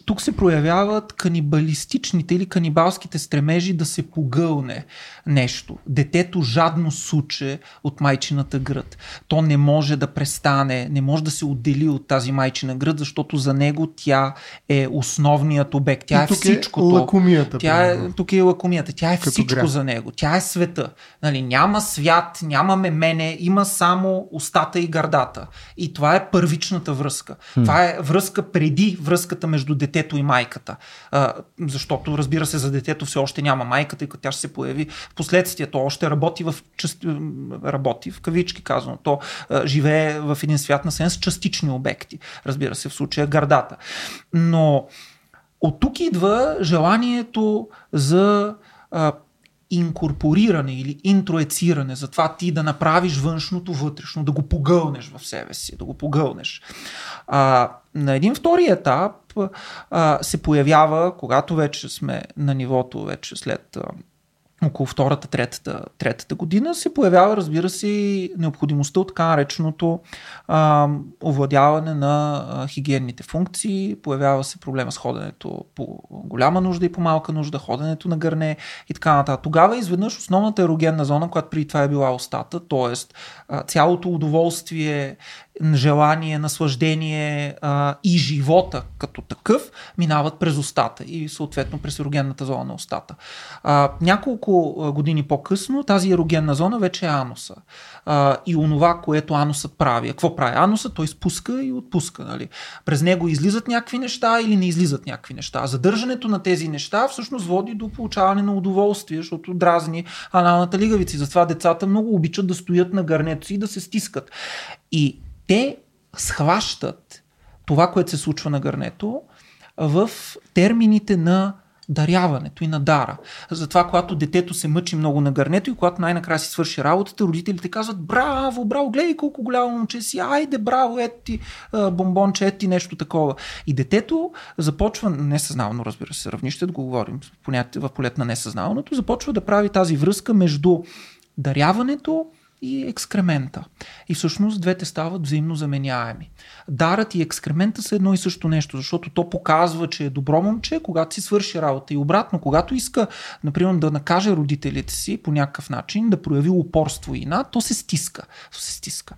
тук се проявяват канибалистичните или канибалските стремежи да се погълне нещо. Детето жадно суче от майчината гръд. То не може да престане, не може да се отдели от тази майчина гръд, защото за него тя е основният обект. Тя И е тук всичко. Е лакомията, тя е, тук е лакомията. Тя е всичко грях. за него. Тя е света. Нали, няма свят, нямаме мене, има само устата и гърдата. И това е първичната връзка. Това е връзка преди връзката между детето и майката. А, защото, разбира се, за детето все още няма майка, тъй като тя ще се появи в последствие. То още работи в работи, в кавички казано. То а, живее в един свят на сен с частични обекти. Разбира се, в случая гърдата. Но от тук идва желанието за а, инкорпориране или интроециране, за това ти да направиш външното вътрешно, да го погълнеш в себе си, да го погълнеш. А, на един втори етап а, се появява, когато вече сме на нивото, вече след около втората, третата, третата година се появява, разбира се, необходимостта от така нареченото а, овладяване на а, хигиенните функции, появява се проблема с ходенето по голяма нужда и по малка нужда, ходенето на гърне и така нататък. Тогава изведнъж основната ерогенна зона, която преди това е била устата, т.е. цялото удоволствие, желание, наслаждение а, и живота като такъв минават през устата и съответно през ерогенната зона на устата. А, няколко години по-късно тази ерогенна зона вече е ануса. А, и онова, което анусът прави. Какво прави ануса? Той спуска и отпуска. Нали? През него излизат някакви неща или не излизат някакви неща. Задържането на тези неща всъщност води до получаване на удоволствие, защото дразни аналната лигавици. Затова децата много обичат да стоят на гърнето си и да се стискат. И те схващат това, което се случва на гърнето в термините на даряването и на дара. Затова, когато детето се мъчи много на гърнето и когато най-накрая си свърши работата, родителите казват браво, браво, гледай колко голямо момче си, айде, браво, ето ти бомбонче, ето ти нещо такова. И детето започва, несъзнавано, разбира се, равнище, да го говорим в полет на несъзнаваното, започва да прави тази връзка между даряването и екскремента. И всъщност двете стават взаимно заменяеми. Дарът и екскремента са едно и също нещо, защото то показва, че е добро момче, когато си свърши работа. И обратно, когато иска, например, да накаже родителите си по някакъв начин, да прояви упорство и над, то се стиска. То се стиска.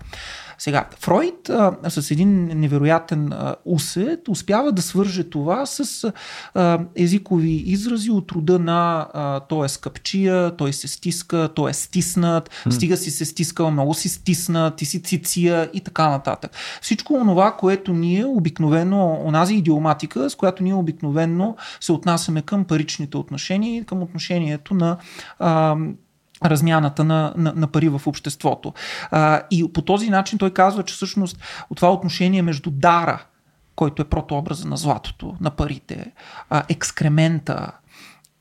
Сега, Фройд а, с един невероятен а, усет успява да свърже това с а, езикови изрази от рода на а, той е скъпчия, той се стиска, той е стиснат, mm. стига си се стискал, много си стисна, ти си циция и така нататък. Всичко онова, което ние обикновено, онази идиоматика, с която ние обикновено се отнасяме към паричните отношения и към отношението на а, размяната на, на, на пари в обществото. А, и по този начин той казва, че всъщност от това отношение между дара, който е протообраза на златото, на парите, а, екскремента,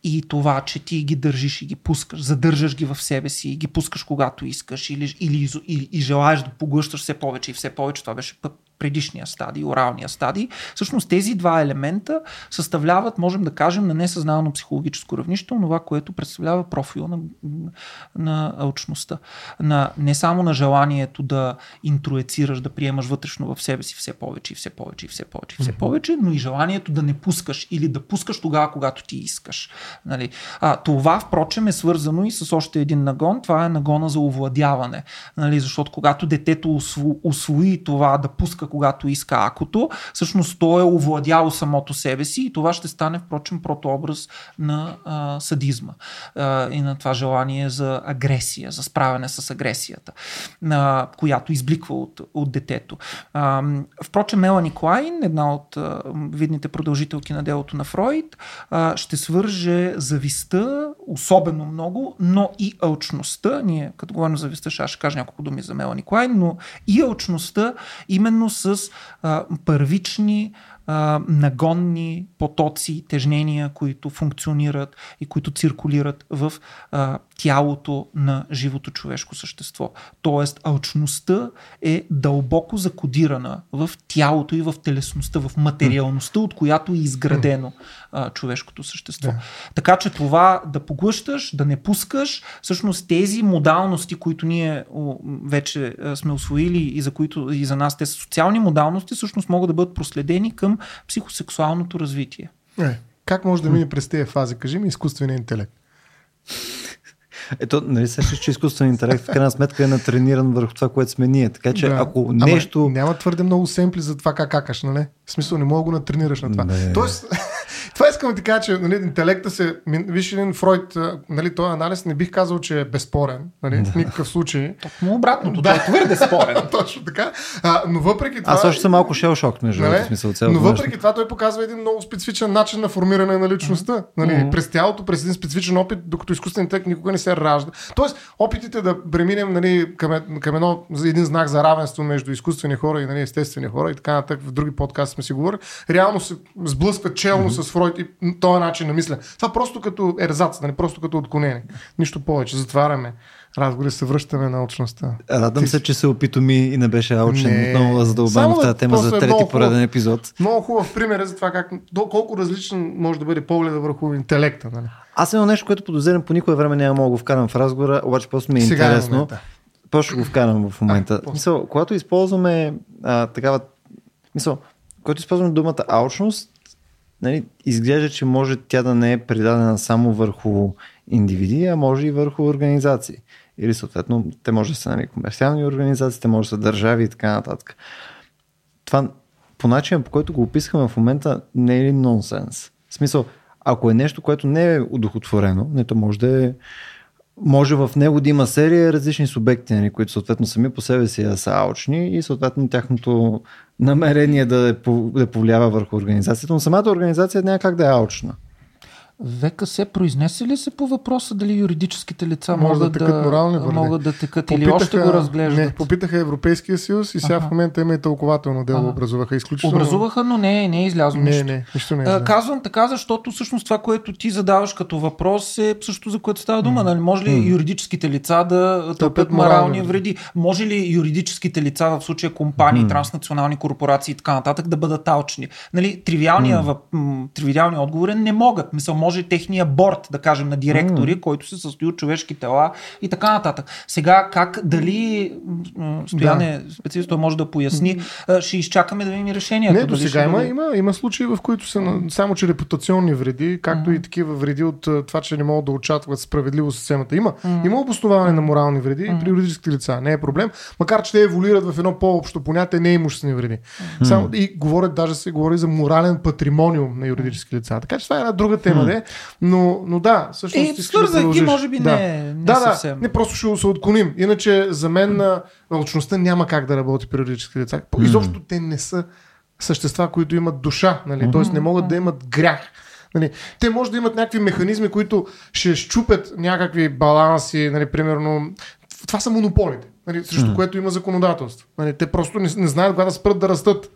и това, че ти ги държиш и ги пускаш, задържаш ги в себе си ги пускаш когато искаш или, или, или и желаеш да поглъщаш все повече и все повече, това беше предишния стадий, оралния стадий. Всъщност тези два елемента съставляват, можем да кажем, на несъзнано психологическо равнище, това, което представлява профила на, на алчността. На, не само на желанието да интроецираш, да приемаш вътрешно в себе си все повече и все повече и все повече и все повече, но и желанието да не пускаш или да пускаш тогава, когато ти искаш. Нали? А, това, впрочем, е свързано и с още един нагон. Това е нагона за овладяване. Нали? Защото когато детето осво, освои това да пуска когато иска акото, всъщност той е овладяло самото себе си и това ще стане, впрочем, протообраз на а, садизма а, и на това желание за агресия, за справяне с агресията, а, която избликва от, от детето. А, впрочем, Мелани Клайн, една от а, видните продължителки на делото на Фройд, а, ще свърже зависта особено много, но и алчността. Ние, като говорим за зависта, ще кажа няколко думи за Мелани Клайн, но и алчността именно с а, първични а, нагонни потоци, тежнения, които функционират и които циркулират в а, тялото на живото човешко същество. Тоест, алчността е дълбоко закодирана в тялото и в телесността, в материалността, от която е изградено а, човешкото същество. Да. Така че това да поглъщаш, да не пускаш, всъщност тези модалности, които ние вече сме освоили и за които и за нас те са социални модалности, всъщност могат да бъдат проследени към психосексуалното развитие. Е, как може да мине през тези фази? Кажи ми изкуствения интелект. Ето, нали се че изкуствен интелект в крайна сметка е натрениран върху това, което сме ние. Така че Да. ако Ама нещо... Няма твърде много семпли за това как какаш, нали? В смисъл, не мога да го натренираш на това. Не. Тоест, това искам да ти кажа, че нали, интелекта се. Виж един Фройд, нали, този анализ не бих казал, че е безспорен. Нали, В никакъв случай. Точно обратното, Да. да. той е твърде спорен. Точно така. А, но въпреки това. Аз още съм малко шел шок, между Нали? смисъл цялото Но нещо. въпреки това той показва един много специфичен начин на формиране на личността. Нали? Мгм. През тялото, през един специфичен опит, докато изкуствен интелект никога не се ражда. Тоест, опитите да преминем нали, към, е- към едно, за един знак за равенство между изкуствени хора и нали, естествени хора и така нататък, в други подкасти сме си говорили, реално се сблъскват челно с Фройд и този начин на мислене. Това просто като ерзац, нали? просто като отклонение. Нищо повече. Затваряме разговори, се връщаме на очността. Радвам Ти се, че се опитоми и не беше аучен Не. отново задълбан Само в да- тази тема за е трети много пореден епизод. Много хубав пример е за това как, до колко различен може да бъде погледа върху интелекта. Нали? Аз имам нещо, което подозирам по никое време няма мога да го вкарам в разговора, обаче просто ми е Сега е интересно. Просто ще го вкарам в момента. А, мисъл, когато използваме а, такава... Мисъл, когато използваме думата алчност, нали, изглежда, че може тя да не е придадена само върху индивиди, а може и върху организации. Или съответно, те може да са нали, комерциални организации, те може да са държави и така нататък. Това по начина, по който го описахме в момента, не е ли нонсенс? В смисъл, ако е нещо, което не е удохотворено, не то може да е може в него да има серия различни субекти, нали, които съответно сами по себе си са алчни и съответно тяхното намерение да, е, да повлиява върху организацията, но самата организация няма как да е алчна. Века се произнесе ли се по въпроса дали юридическите лица Може да могат текат да, върви. могат да текат или още го разглеждат? Не, попитаха Европейския съюз и сега Аха. в момента има и тълкователно дело Ага. образуваха. Изключително... Образуваха, но не, не е излязло Не, нищо. не, нищо не е. А. Казвам така, защото всъщност това, което ти задаваш като въпрос е също за което става дума. Нали? Може ли юридическите лица да търпят морални морални вреди? Може ли юридическите лица, в случая компании, транснационални корпорации и така нататък, да бъдат алчни? Нали? Тривиалният, въп... тривиалният отговор е не могат. Мисъл, може техния борт, да кажем, на директори, който се състои от човешки тела и така нататък. Сега как, дали Стояне, специалист, той може да поясни, ще изчакаме да видим решението. Не, до сега има, бъде- има, има случаи, в които са само че репутационни вреди, както и такива вреди от това, че не могат да очакват справедливо системата. Има, има обосноваване на морални вреди и при юридическите лица. Не е проблем, макар че те еволюират в едно по-общо понятие неимуществени вреди. Само, и говорят, даже се говори за морален патримониум на юридически лица. Така че това е една друга тема, но, но да, всъщност. Е, свързах ги, може би да. не- не да, съвсем. Да, не просто ще се отклоним. Иначе за мен научността няма как да работи при юридически лица. Изобщо те не са същества, които имат душа, нали? т.е. не могат да имат грях. Нали? Те може да имат някакви механизми, които ще щупят някакви баланси, нали, примерно. Това са монополите, нали, срещу което има законодателство. Нали, те просто не, не знаят кога да спрат да растат.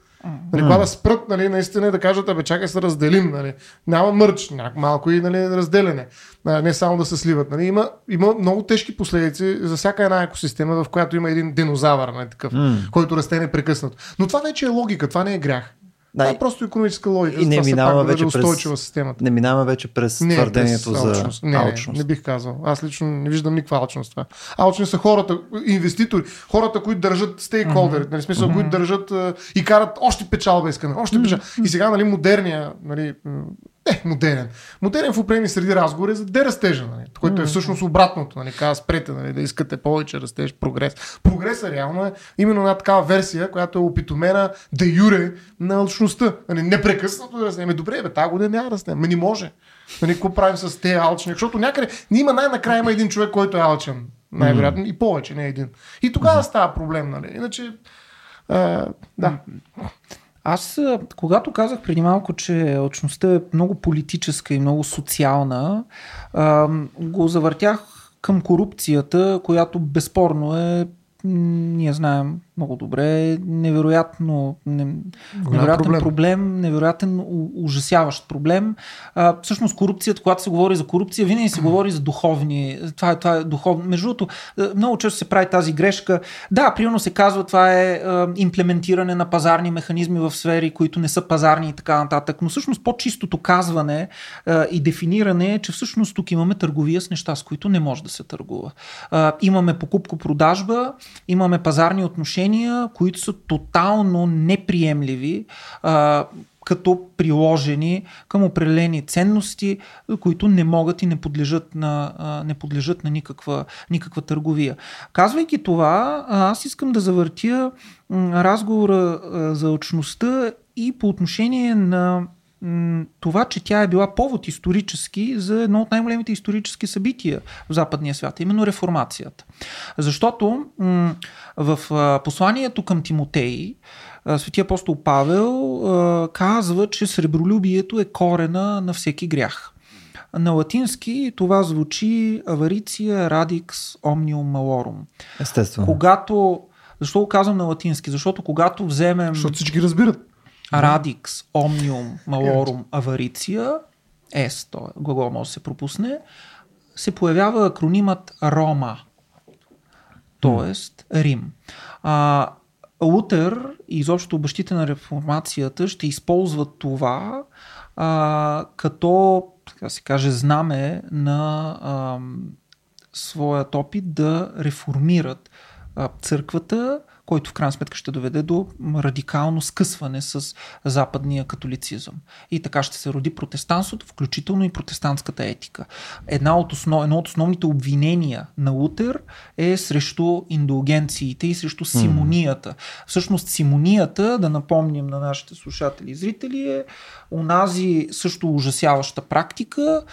Нали, кога да спрат, нали, наистина да кажат, абе, чакай се разделим, нали. Няма мърч, малко и нали, разделяне. Не само да се сливат. Нали. Има, има много тежки последици за всяка една екосистема, в която има един динозавър, нали, такъв, който расте непрекъснато. Но това вече е логика, това не е грях. Да, това е просто економическа логика. и не минава да вече бъде през- системата. Не минаваме вече през Не, твърдението през за алчност. Не, алчност. Не, не бих казал. Аз лично не виждам никаква алчност това. Алчни са хората, инвеститори, хората, които държат стейкхолдери, нали, в смисъл, които държат и карат още печалба искане, още печалба. И сега, нали, модерния, нали, Не, модерен. Модерен в определени среди разговор е за дерастежа, нали? което е всъщност обратното. Нали? Казва, спрете, нали? да искате повече растеж, прогрес. Прогресът реално е именно една такава версия, която е опитомена да юре на алчността. Нали? Непрекъснато да растем. Ами добре, бе, тази година няма да растем. Ами не може. Нали, какво правим с тези алчни? Защото някъде има най-накрая има един човек, който е алчен. Най-вероятно. И повече, не един. И тогава става проблем, нали? Иначе, а, да. Аз, когато казах преди малко, че очността е много политическа и много социална, го завъртях към корупцията, която безспорно е, ние знаем много добре, невероятно, не, невероятен проблем. проблем. невероятен ужасяващ проблем. А, всъщност корупцията, когато се говори за корупция, винаги се говори за духовни. Това е, това е духовно. Между другото, много често се прави тази грешка. Да, примерно се казва, това е а, имплементиране на пазарни механизми в сфери, които не са пазарни и така нататък. Но всъщност по-чистото казване а, и дефиниране е, че всъщност тук имаме търговия с неща, с които не може да се търгува. А, имаме покупко-продажба, имаме пазарни отношения, които са тотално неприемливи. А, като приложени към определени ценности, които не могат и не подлежат на, не подлежат на никаква, никаква търговия. Казвайки това, аз искам да завъртя разговора за очността и по отношение на това, че тя е била повод исторически за едно от най-големите исторически събития в западния свят, именно реформацията. Защото в посланието към Тимотей, светия апостол Павел казва, че сребролюбието е корена на всеки грях. На латински това звучи авариция радикс omnium malorum. Естествено. Когато, защо го казвам на латински? Защото когато вземем Защото всички разбират. Radix Omnium Malorum Avaritia, S, то е, глагол може да се пропусне, се появява акронимът Рома, т.е. Рим. А, Лутер и изобщо бащите на реформацията ще използват това а, като, така се каже, знаме на а, своят опит да реформират а, църквата, който в крайна сметка ще доведе до радикално скъсване с западния католицизъм. И така ще се роди протестантството, включително и протестантската етика. Една от основ, едно от основните обвинения на Лутер е срещу индулгенциите и срещу симонията. Всъщност симонията, да напомним на нашите слушатели и зрители, е онази също ужасяваща практика,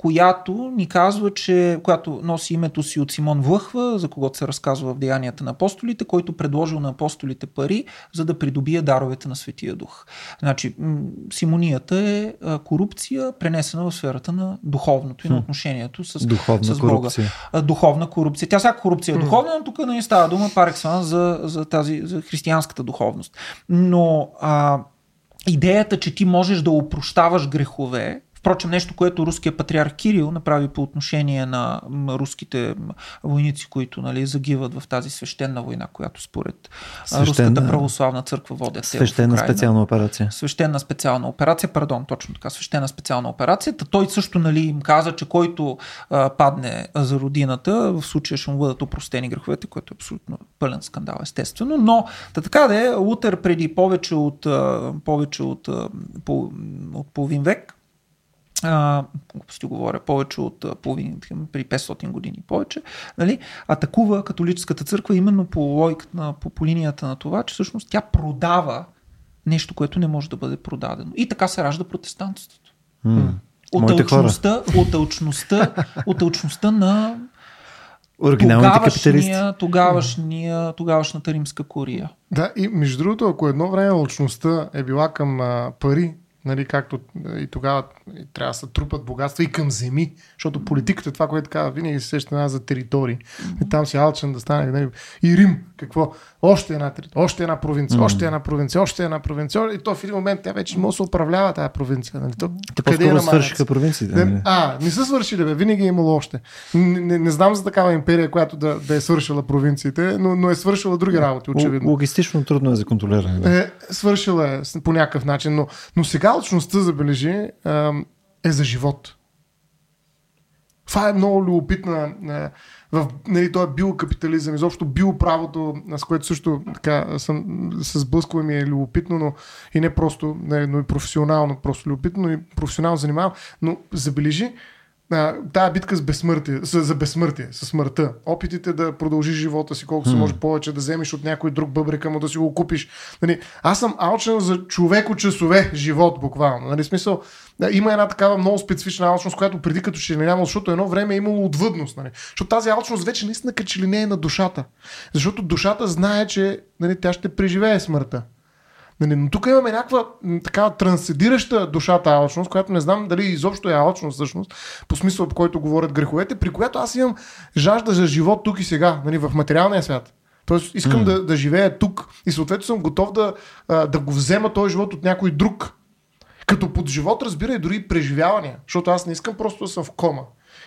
която ни казва, че която носи името си от Симон Влъхва, за когото се разказва в Деянията на апостолите, който предложил на апостолите пари, за да придобие даровете на Светия Дух. Значи, симонията е корупция, пренесена в сферата на духовното и на отношението с, Духовна с Бога. корупция. Духовна корупция. Тя всяка корупция е духовна, но тук не става дума пар екселанс за, за тази за християнската духовност. Но а, идеята, че ти можеш да опрощаваш грехове, Впрочем, нещо, което руският патриарх Кирил направи по отношение на руските войници, които нали, загиват в тази свещена война, която според Свещена- Руската православна църква водят. Свещена специална операция. Свещена специална операция, пардон, точно така, свещена специална операция. Та той също нали, им каза, че който а, падне за родината, в случая ще му бъдат опростени греховете, което е абсолютно пълен скандал, естествено. Но та така да е, Лутер преди повече от, повече от, от половин век а, глупости говоря, повече от половин, при 500 години повече, нали, атакува католическата църква именно по логиката, на- по, по линията на това, че всъщност тя продава нещо, което не може да бъде продадено. И така се ражда протестантството. М. От Моите хора. алчността, от алчността, от алчността на тогавашния, тогавашния, тогавашната римска курия. Да, и между другото, ако едно време лъчността е била към а, пари, нали, както и тогава и трябва да се трупат богатства и към земи, защото политиката, това, което казва, винаги се сеща една за територии. И там си алчен да стане. Нали, и Рим, какво? Още една още една провинция, още една провинция, още една провинция. И то в един момент тя вече може да се управлява тази провинция. Нали? То, Те къде е свършиха провинциите. Не, нали? а, не са свършили, бе. Винаги е имало още. Не, не, не знам за такава империя, която да, да е свършила провинциите, но, но е свършила други работи, очевидно. Логистично трудно е за контролиране. Да. Е, свършила е по някакъв начин, но, но сега личността, забележи, е за живот. Това е много любопитна е, в нали, този биокапитализъм, изобщо биоправото, с което също така съм се сблъсквам ми е любопитно, но и не просто, не, но и професионално просто любопитно, но и професионално занимавам. Но забележи, тая битка с безсмъртие, с, за безсмъртие, с смъртта. Опитите да продължиш живота си колко се може повече, да вземеш от някой друг бъбрика му, да си го купиш. Нали, аз съм алчен за човеко часове живот, буквално. Нали, смисъл, да, има една такава много специфична алчност, която преди като ще не няма, защото едно време е имало отвъдност. Нали. Защото тази алчност вече наистина като че ли не е на душата. Защото душата знае, че нали, тя ще преживее смъртта. Нали, но тук имаме някаква така трансцедираща душата алчност, която не знам дали изобщо е алчност всъщност, по смисъл по който говорят греховете, при която аз имам жажда за живот тук и сега, нали, в материалния свят. Тоест искам mm. да, да живея тук и съответно съм готов да, да го взема този живот от някой друг. Като под живот разбира и дори преживявания, защото аз не искам просто да съм в кома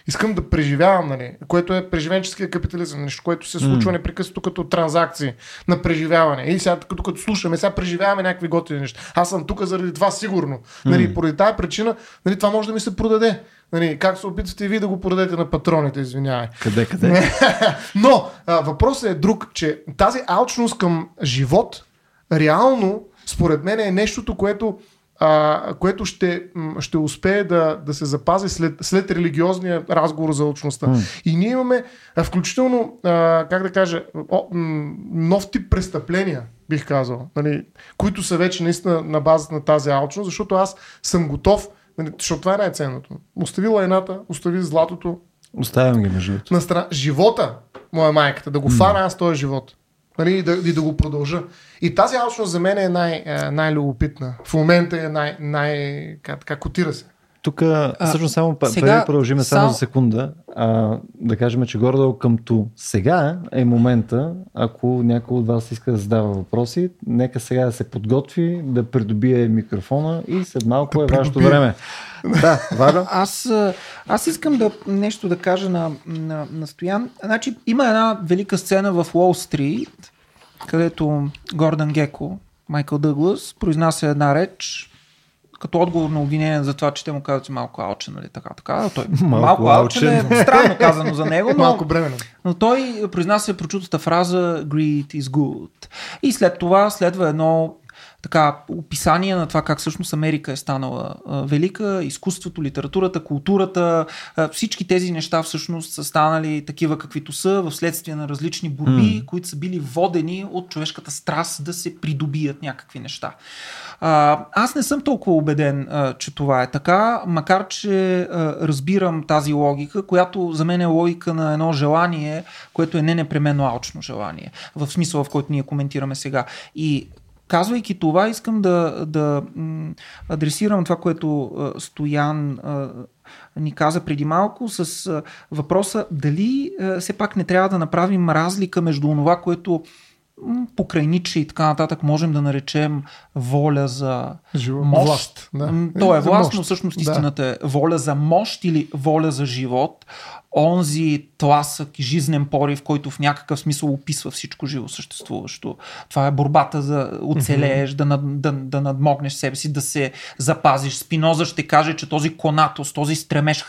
искам да преживявам, нали, което е преживенческия капитализъм, нещо, което се случва mm. непрекъснато като транзакции на преживяване. И сега, като, като слушаме, сега преживяваме някакви готини неща. Аз съм тук заради това сигурно. Нали, mm. Поради тази причина, нали, това може да ми се продаде. Нали, как се опитвате и вие да го продадете на патроните, извинявай. Къде, къде? Но а, въпросът е друг, че тази алчност към живот, реално, според мен е нещото, което а, което ще, ще успее да, да се запази след, след религиозния разговор за очността. Mm. И ние имаме а, включително, а, как да кажа, о, м, нов тип престъпления, бих казал, нали, които са вече наистина на базата на тази алчност, защото аз съм готов, нали, защото това е най-ценното. Остави лайната, остави златото. Оставям ги между На страна. Живота, моя майката, да го mm. фана аз този живот. Нали, и, да, и да го продължа. И тази алчност за мен е най, е, най-любопитна. В момента е най, най се. Тук всъщност само сега, преди продължим само, само за секунда, а, да кажем, че горе към ту сега е момента, ако някой от вас иска да задава въпроси, нека сега да се подготви, да придобие микрофона и след малко да е вашето време. Да, Вада? Аз, аз искам да нещо да кажа на, на, на Стоян. Значи, има една велика сцена в Уолл Стрит, където Гордън Геко, Майкъл Дъглас, произнася една реч, като отговор на обвинение за това, че те му казват, че малко алчен, нали, така, така. Той, малко, малко алчен е странно казано за него, но, малко бременно. но той произнася прочутата фраза Greed is good. И след това следва едно така, описание на това как всъщност Америка е станала а, велика, изкуството, литературата, културата, а, всички тези неща всъщност са станали такива каквито са в следствие на различни борби, mm. които са били водени от човешката страст да се придобият някакви неща. А, аз не съм толкова убеден, а, че това е така, макар че а, разбирам тази логика, която за мен е логика на едно желание, което е не непременно алчно желание, в смисъл в който ние коментираме сега. И Казвайки това, искам да, да адресирам това, което Стоян ни каза преди малко с въпроса дали все пак не трябва да направим разлика между това, което покрай Ниче и така нататък можем да наречем воля за Живо, мощ. Власт, да. То е власт, но всъщност истината да. е воля за мощ или воля за живот онзи тласък и жизнен порив, който в някакъв смисъл описва всичко живо съществуващо. Това е борбата за оцелееш, mm-hmm. да, над, да, да надмогнеш себе си, да се запазиш. Спиноза ще каже, че този конатос, този стремеж е,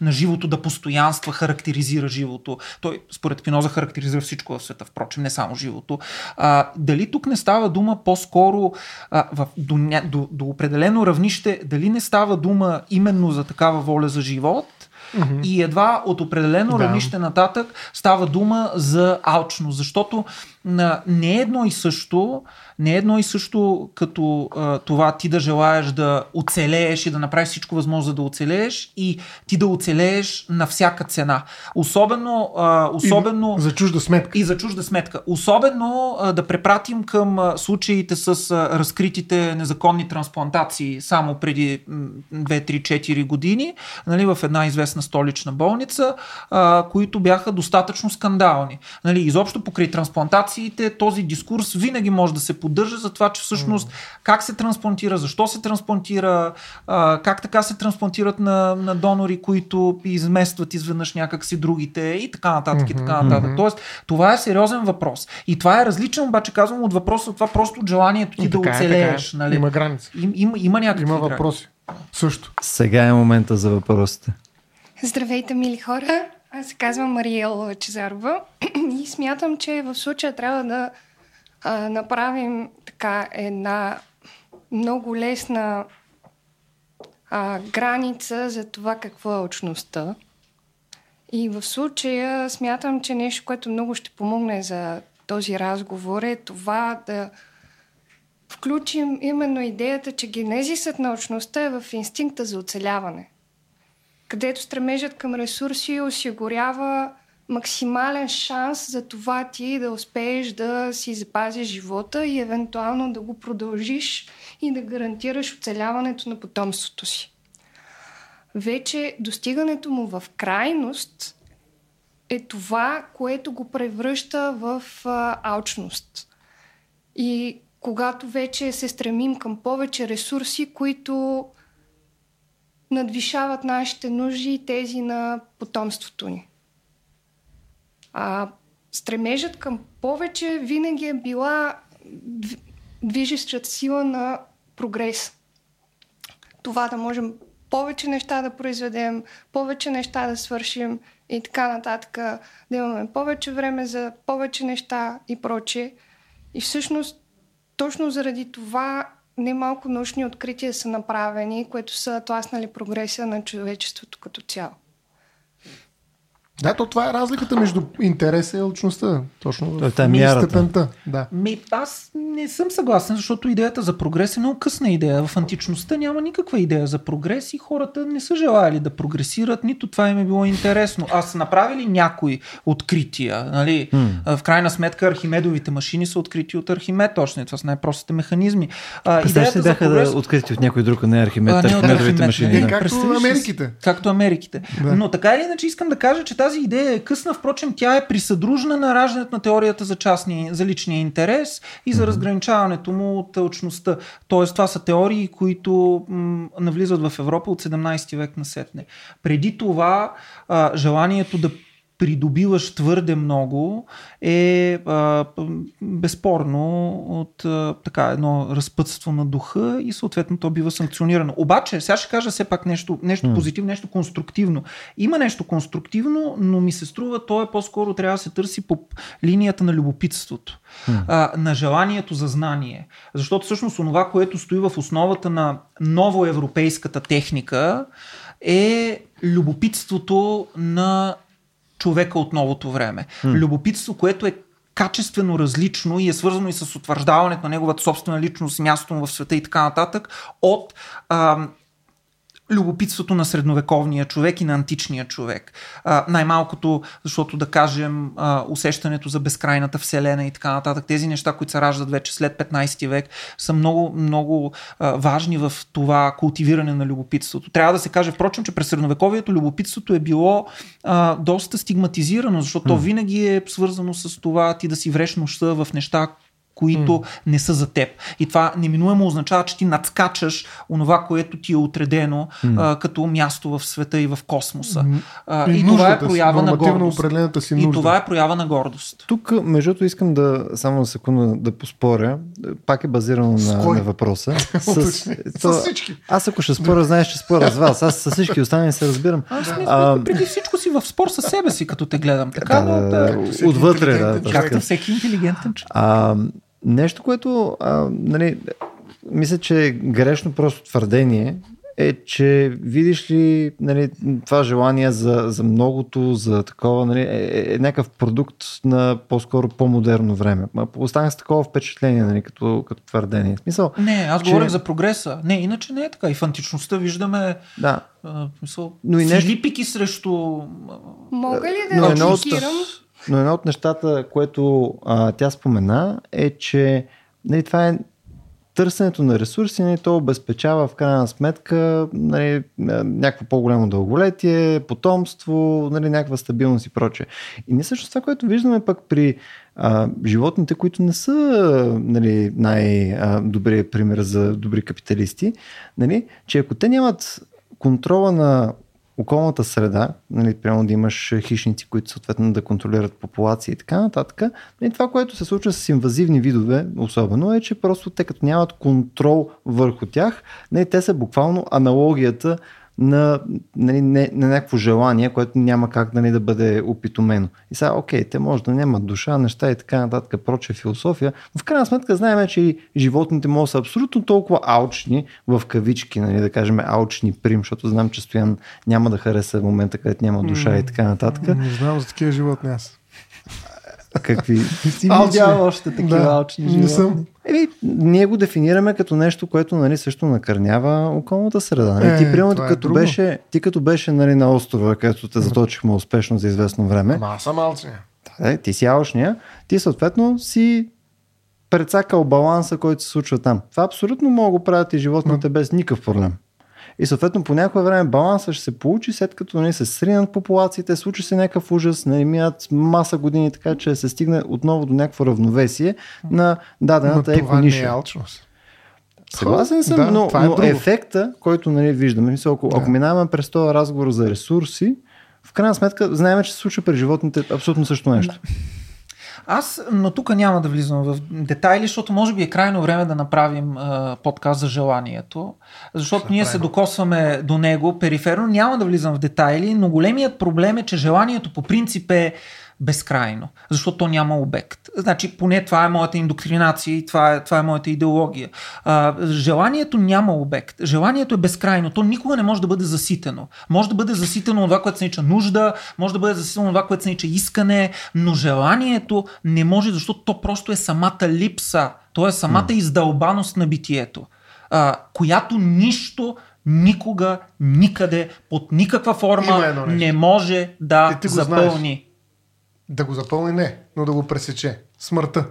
на живото да постоянства характеризира живото. Той, според Спиноза, характеризира всичко в света, впрочем, не само живото. А, дали тук не става дума по-скоро а, в, до, до, до определено равнище, дали не става дума именно за такава воля за живот, Mm-hmm. И едва от определено да. равнище нататък става дума за алчност, защото не е едно и също не е едно и също като а, това ти да желаеш да оцелееш и да направиш всичко възможно за да оцелееш и ти да оцелееш на всяка цена. Особено... А, особено и за чужда сметка. И за чужда сметка. Особено а, да препратим към а, случаите с а, разкритите незаконни трансплантации само преди 2-3-4 години нали, в една известна столична болница, а, които бяха достатъчно скандални. Нали, изобщо покрай трансплантациите този дискурс винаги може да се поддържа за това, че всъщност как се трансплантира, защо се трансплантира, а, как така се трансплантират на, на донори, които изместват изведнъж някакси другите и така нататък и така нататък. Тоест, това е сериозен въпрос. И това е различен, обаче казвам, от въпроса, това просто от желанието ти да така оцелееш. Е, така е. Нали? Има граници. Им, има, има някакви Има въпроси. Също. Сега е момента за въпросите. Здравейте, мили хора! Аз се казвам Мариел Чезарова и смятам, че в случая трябва да а, направим така една много лесна а, граница за това какво е очността. И в случая смятам, че нещо, което много ще помогне за този разговор е това да включим именно идеята, че генезисът на очността е в инстинкта за оцеляване, където стремежът към ресурси осигурява максимален шанс за това ти да успееш да си запазиш живота и евентуално да го продължиш и да гарантираш оцеляването на потомството си. Вече достигането му в крайност е това, което го превръща в а, алчност. И когато вече се стремим към повече ресурси, които надвишават нашите нужди и тези на потомството ни. А стремежът към повече винаги е била движещата сила на прогрес. Това да можем повече неща да произведем, повече неща да свършим и така нататък, да имаме повече време за повече неща и прочее. И всъщност, точно заради това немалко научни открития са направени, които са тласнали прогресия на човечеството като цяло. Да, то това е разликата между интереса и личността. Точно в е степента. Да. Ми, аз не съм съгласен, защото идеята за прогрес е много късна идея. В античността няма никаква идея за прогрес и хората не са желали да прогресират, нито това им е било интересно. А са направили някои открития. Нали? Mm. В крайна сметка Архимедовите машини са открити от Архимед, точно. Това са най-простите механизми. Представяш се бяха прогрес... да открити от някой друг, а не Архимед, а, не Архимедовите Архимед, машини. Не, да. Както Америките. Както Америките. Да. Но така или иначе искам да кажа, че тази идея е късна, впрочем тя е присъдружна на раждането на теорията за, частни, за личния интерес и за разграничаването му от очността. Тоест това са теории, които м- навлизат в Европа от 17 век на сетне. Преди това а, желанието да придобиваш твърде много е а, безспорно от а, така едно разпътство на духа и съответно то бива санкционирано. Обаче, сега ще кажа все пак нещо, нещо mm. позитивно, нещо конструктивно. Има нещо конструктивно, но ми се струва, то е по-скоро трябва да се търси по линията на любопитството, mm. а, на желанието за знание. Защото всъщност онова, което стои в основата на новоевропейската техника е любопитството на човека от новото време. Mm. Любопитство, което е качествено различно и е свързано и с утвърждаването на неговата собствена личност, място в света и така нататък, от а, любопитството на средновековния човек и на античния човек. А, най-малкото, защото да кажем а, усещането за безкрайната вселена и така нататък, тези неща, които се раждат вече след 15 век, са много, много а, важни в това култивиране на любопитството. Трябва да се каже, впрочем, че през средновековието любопитството е било а, доста стигматизирано, защото mm. винаги е свързано с това ти да си вреш нощта в неща, които mm. не са за теб. И това неминуемо означава, че ти надскачаш онова, което ти е отредено mm. а, като място в света и в космоса. А, и, и това е проява на гордост. Си нужда. И това е проява на гордост. Тук, между другото, искам да само на секунда да поспоря. Пак е базирано на, на въпроса. с, с, всички. Аз ако ще споря, знаеш, че споря с вас. Аз с всички останали се разбирам. Аз не а, преди всичко си в спор с себе си, като те гледам. Така, да, да, отвътре, да. Както всеки интелигентен човек. Нещо, което а, нали, мисля, че е грешно просто твърдение е, че видиш ли нали, това желание за, за многото, за такова, нали, е, е, е някакъв продукт на по-скоро по-модерно време. Останах с такова впечатление, нали, като, като твърдение. Смисъл, не, аз че... говорих за прогреса. Не, иначе не е така. И в античността виждаме да. а, мисъл, Но и нещо... филипики срещу... Мога ли да Но от но едно от нещата, което а, тя спомена е, че нали, това е търсенето на ресурси, нали, то обезпечава в крайна сметка нали, някакво по-голямо дълголетие, потомство, нали, някаква стабилност и прочее. И не също това, което виждаме пък при а, животните, които не са нали, най-добрият пример за добри капиталисти, нали, че ако те нямат контрола на околната среда, нали, прямо да имаш хищници, които съответно да контролират популации и така нататък. Нали, това, което се случва с инвазивни видове, особено е, че просто те като нямат контрол върху тях, нали, те са буквално аналогията на, нали, не, на някакво желание, което няма как нали, да бъде опитомено. И сега, окей, те може да нямат душа, неща и така нататък, проче философия, но в крайна сметка знаем, че и животните могат да са абсолютно толкова алчни, в кавички, нали, да кажем алчни прим, защото знам, че Стоян няма да хареса в момента, където няма душа и така нататък. Не знам за такива животни аз. Какви? Си Алчни. видял още такива Да, алчни не животни. съм. Еми, ние го дефинираме като нещо, което нали, също накърнява околната среда. Нали? Е, ти, примерно, е като друго. беше, ти като беше нали, на острова, където те заточихме успешно за известно време, Ама аз съм алчния. е, ти си алчния, ти съответно си прецакал баланса, който се случва там. Това абсолютно могат да го правят и животните без никакъв проблем. И съответно по някое време баланса ще се получи, след като нали, се сринат популациите, случи се някакъв ужас, нали, минат маса години, така че се стигне отново до някакво равновесие на дадената това не екониша. е алчност. Съгласен съм, Да, но, е но друго. ефекта, който нали, виждаме, мисля, ако, Да. ако минаваме през този разговор за ресурси, в крайна сметка знаем, че се случва при животните абсолютно също нещо. Аз, но тук няма да влизам в детайли, защото може би е крайно време да направим а, подкаст за желанието, защото ние се докосваме до него периферно, няма да влизам в детайли, но големият проблем е, че желанието по принцип е безкрайно, защото то няма обект. Значи, поне това е моята индоктринация и това е, това е моята идеология. А, желанието няма обект. Желанието е безкрайно. То никога не може да бъде заситено. Може да бъде заситено това, което се нарича нужда, може да бъде заситено от това, което се нарича искане, но желанието не може, защото то просто е самата липса. То е самата издълбаност на битието, а, която нищо никога, никъде, под никаква форма не може да запълни. Да го запълни не, но да го пресече. Смъртта.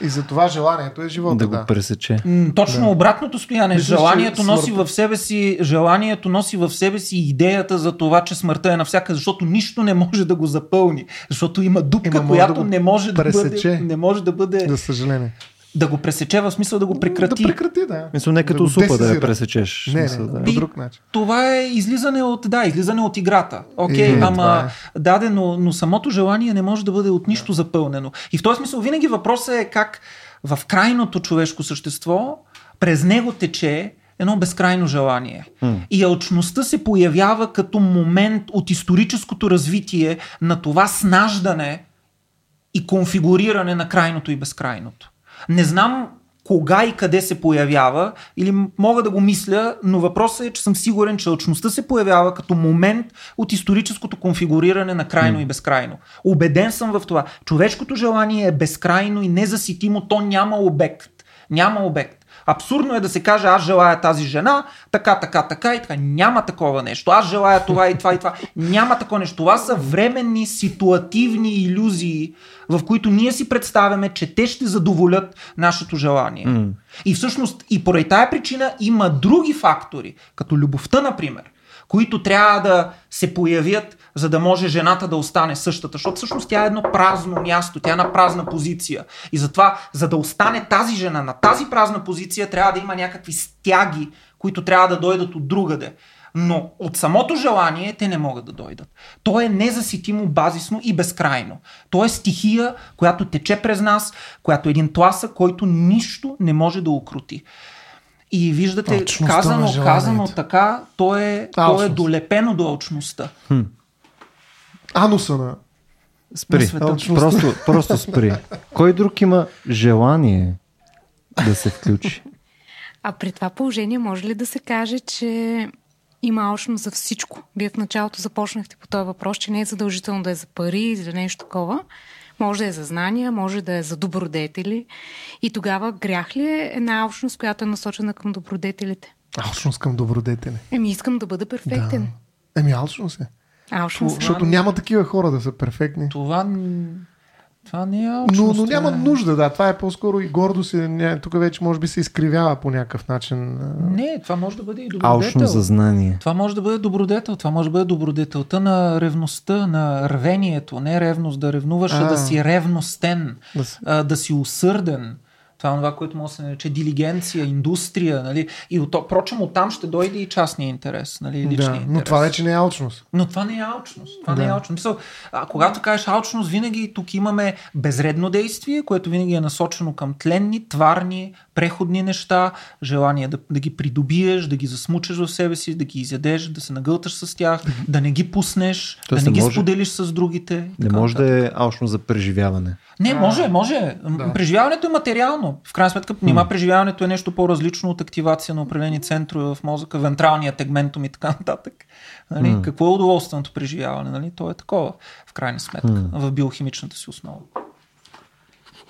И за това желанието е живота. да Да, го пресече. М, Точно Да. обратното стояне. Мисля, желанието носи смъртта- в себе си, желанието носи в себе си идеята за това, че смъртта е навсякъде, защото нищо не може да го запълни. Защото има дупка, Има, може която да го не може да пресече. бъде, не може да бъде, За съжаление. Да го пресече в смисъл да го прекрати. Да прекрати, да. Мисля, не като го супа да я пресечеш. Не, Мисля, не, да. по друг начин. Това е излизане от, да, излизане от играта. Окей, Е, това ама даде, но, но самото желание не може да бъде от нищо запълнено. И в този смисъл винаги въпросът е как в крайното човешко същество през него тече едно безкрайно желание. И алчността се появява като момент от историческото развитие на това снаждане и конфигуриране на крайното и безкрайното. Не знам кога и къде се появява, или мога да го мисля, но въпросът е, че съм сигурен, че алчността се появява като момент от историческото конфигуриране на крайно и безкрайно. Убеден съм в това. Човешкото желание е безкрайно и незаситимо, то няма обект. Няма обект. Абсурдно е да се каже, аз желая тази жена, така, така, така и така. Няма такова нещо. Аз желая това и това и това. Няма такова нещо. Това са временни ситуативни иллюзии, в които ние си представяме, че те ще задоволят нашето желание. Mm. И всъщност и поради тая причина има други фактори, като любовта, например, които трябва да се появят, за да може жената да остане същата. Защото всъщност тя е едно празно място, тя е на празна позиция. И затова, за да остане тази жена на тази празна позиция, трябва да има някакви стяги, които трябва да дойдат от другаде. Но от самото желание те не могат да дойдат. То е незаситимо, базисно и безкрайно. То е стихия, която тече през нас, която е един тласък, който нищо не може да укрути. И виждате, Алчността на казано, казано така, то е, то е долепено до алчността. Ануса на... Спри. на. Просто, просто спри. Кой друг има желание да се включи? А при това положение може ли да се каже, че има алчност за всичко? Вие в началото започнахте по този въпрос, че не е задължително да е за пари или за нещо такова. Може да е за знания, може да е за добродетели. И тогава грях ли е една алчност, която е насочена към добродетелите? Алчност към добродетели. Еми, искам да бъда перфектен. Да. Еми, алчност е. Алчност. Защото няма такива хора да са перфектни. Това, това не е Но, но няма е- нужда, да. Това е по-скоро и гордост. и Тук вече може би се изкривява по някакъв начин. Не, това може да бъде и добродетел. Алчно за знание. Това може да бъде добродетел. Това може да бъде добродетелта на ревността, на рвението. Не ревност да ревнуваш, а, А. да си ревностен, Да се- а, да си усърден, Това е това, което може да се нарече дилигенция, индустрия. Нали? И от, впрочем, оттам ще дойде и частния интерес. Нали? Личния Да, интерес. но това вече не е алчност. Но това не е алчност. Това Да. не е алчност. Мисъл, а, когато кажеш алчност, винаги тук имаме безредно действие, което винаги е насочено към тленни, тварни, преходни неща, желание да, да ги придобиеш, да ги засмучеш в себе си, да ги изядеш, да се нагълташ с тях, да не ги пуснеш, Тоест да не не ги може- споделиш с другите. Не може нататък. да е алчно за преживяване. Не, може, може. Да. Преживяването е материално. В крайна сметка, нима преживяването е нещо по-различно от активация на определени центрове в мозъка, вентралния тегментум и така нататък. Нали? М. Какво е удоволственото преживяване? Нали? То е такова, в крайна сметка, в биохимичната си основа.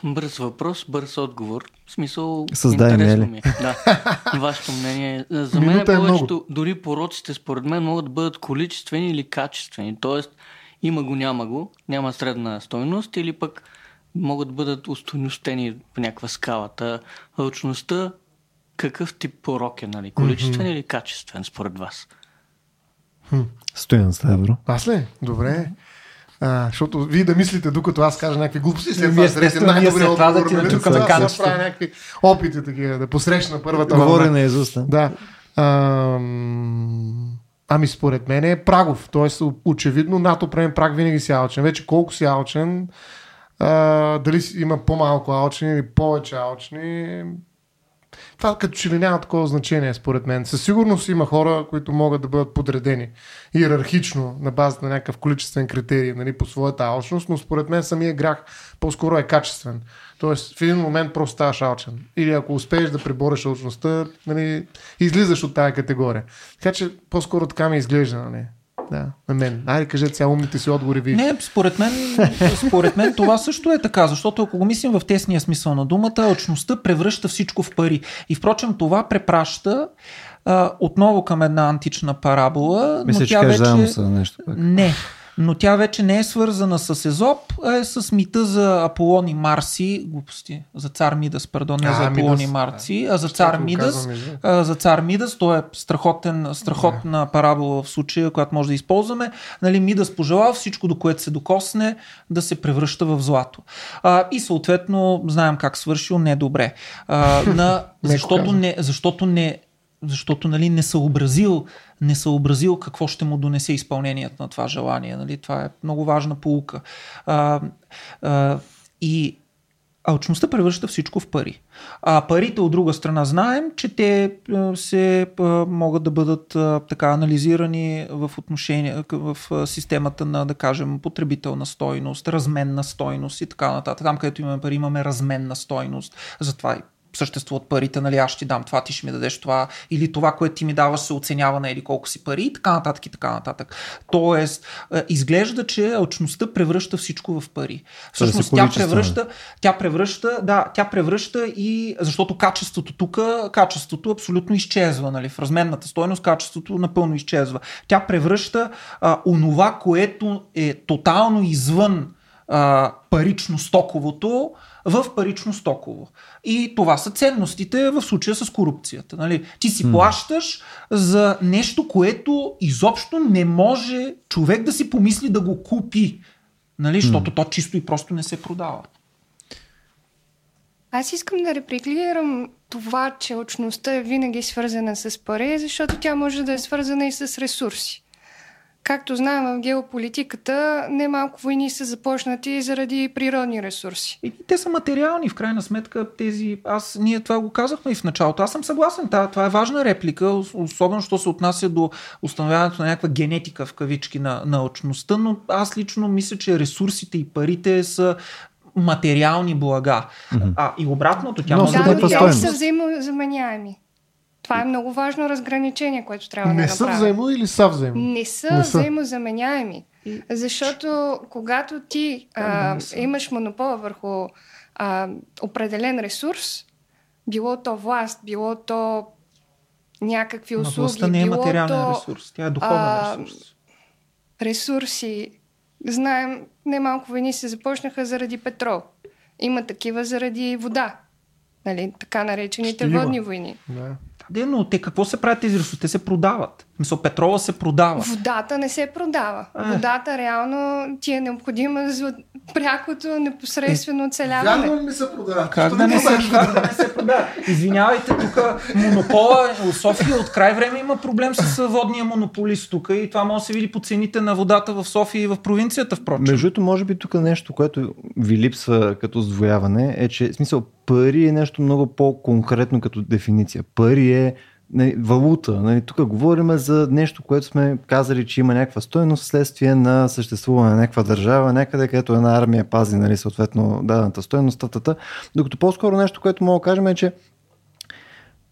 Бърз въпрос, бърз отговор. В смисъл, Създай, интересно Нели. ми е. Да. Вашето мнение. За мен Минута е повечето, дори пороците според мен могат да бъдат количествени или качествени. Тоест, има го, няма го, няма средна стойност или пък могат да бъдат устойностени по някаква скалата. Алчността, какъв тип порок е, нали? Количествен или качествен според вас? Стоян Ставро. Аз ли? Добре. А, защото вие да мислите, докато аз кажа някакви глупости, след Еми, това ние след това да ти нали? Сега- сега канчето. правя някакви опити такива, да посрещна първата Говори на Изус. да. Да. Ам, Ами според мен е прагов. Тоест очевидно над определен праг винаги си алчен. Вече колко си алчен, а, дали има по-малко алчни или повече алчни, това като че ли няма такова значение, според мен. Със сигурност има хора, които могат да бъдат подредени иерархично на базата на някакъв количествен критерий нали, по своята алчност, но според мен самия грях по-скоро е качествен. Тоест в един момент просто ставаш алчен. Или ако успееш да пребореш алчността, нали, излизаш от тази категория. Така че по-скоро така ми изглежда. Нали. Да, на мен. Айде кажете сега умните си отговори ви. Не, според мен, според мен това също е така, защото ако го мислим в тесния смисъл на думата, алчността превръща всичко в пари. И впрочем това препраща а, отново към една антична парабола, Мисля, но че тя кажеш вече... нещо пак. Не. Но тя вече не е свързана с Езоп, а е с мита за Аполон и Марси. Глупости. За цар Мидас, пардон, не А, за Аполон Мидас. и Марси, а за цар Мидас. А, за цар Мидас, то е страхотен, страхотна парабола в случая, която може да използваме. Нали, Мидас пожелал всичко, до което се докосне, да се превръща в злато. А, и съответно, знаем как свършил недобре. А, на, защото, не, защото не защото нали, не съобразил, не съобразил какво ще му донесе изпълнението на това желание. Нали? Това е много важна полука. А, а, и алчността превръща всичко в пари. А парите от друга страна знаем, че те а, се а, могат да бъдат а, така анализирани в отношение в системата на, да кажем, потребителна стойност, разменна стойност и така нататък. Там, където имаме пари, имаме разменна стойност. Затова и съществуват парите, нали, аз ще ти дам това, ти ще ми дадеш това, или това, което ти ми даваш се оценява на или колко си пари и така нататък и така нататък. Тоест, изглежда, че алчността превръща всичко в пари. Тоест, Всъщност е тя превръща, тя превръща, да, тя превръща и, защото качеството тук, качеството абсолютно изчезва, нали, в разменната стойност качеството напълно изчезва. Тя превръща а, онова, което е тотално извън а, парично-стоковото в парично-стоково. И това са ценностите в случая с корупцията. Нали? Ти си плащаш за нещо, което изобщо не може човек да си помисли да го купи. Нали? Защото то чисто и просто не се продава. Аз искам да репликирам това, че очността е винаги свързана с пари, защото тя може да е свързана и с ресурси. Както знаем в геополитиката, немалко войни са започнати заради природни ресурси. И те са материални, в крайна сметка. Тези, аз, ние това го казахме и в началото. Аз съм съгласен, това, това е важна реплика, ос- особено що се отнася до установяването на някаква генетика в кавички на, на очността, но аз лично мисля, че ресурсите и парите са материални блага. А и обратното, тя може да бъде те са взаимозаменяеми. Това е много важно разграничение, което трябва Не да са направим. взаимо или са взаимо? Не са, Не не са. са. взаимозаменяеми. Защото когато ти а, не са. имаш монопола върху а, определен ресурс, било то власт, било то някакви Но услуги, властта не е било материален то ресурс, тя е духовен а, ресурс. ресурси. Знаем, немалко войни се започнаха заради петрол. Има такива заради вода. Нали, така наречените Ще има. водни войни. Да. Де, но те какво се правят тези ресурси? Те се продават. Мисъл, петрола се продава. Водата не се продава. Е. Водата реално ти е необходима за прякото непосредствено оцеляване. Вярно ли ми се продава? Как да, не се, кажеш? как да не се продава? Извинявайте, тук монопола, в София от край време има проблем с водния монополист тук и това може да се види по цените на водата в София и в провинцията, впрочем. Между другото, може би тук нещо, което ви липсва като сдвояване, е, че смисъл пари е нещо много по-конкретно като дефиниция. Пари е нали, валута. Нали, тук говорим за нещо, което сме казали, че има някаква стойност следствие на съществуване на някаква държава, някъде, където една армия пази нали, съответно дадената стойност, татата. Докато по-скоро нещо, което мога да кажем е, че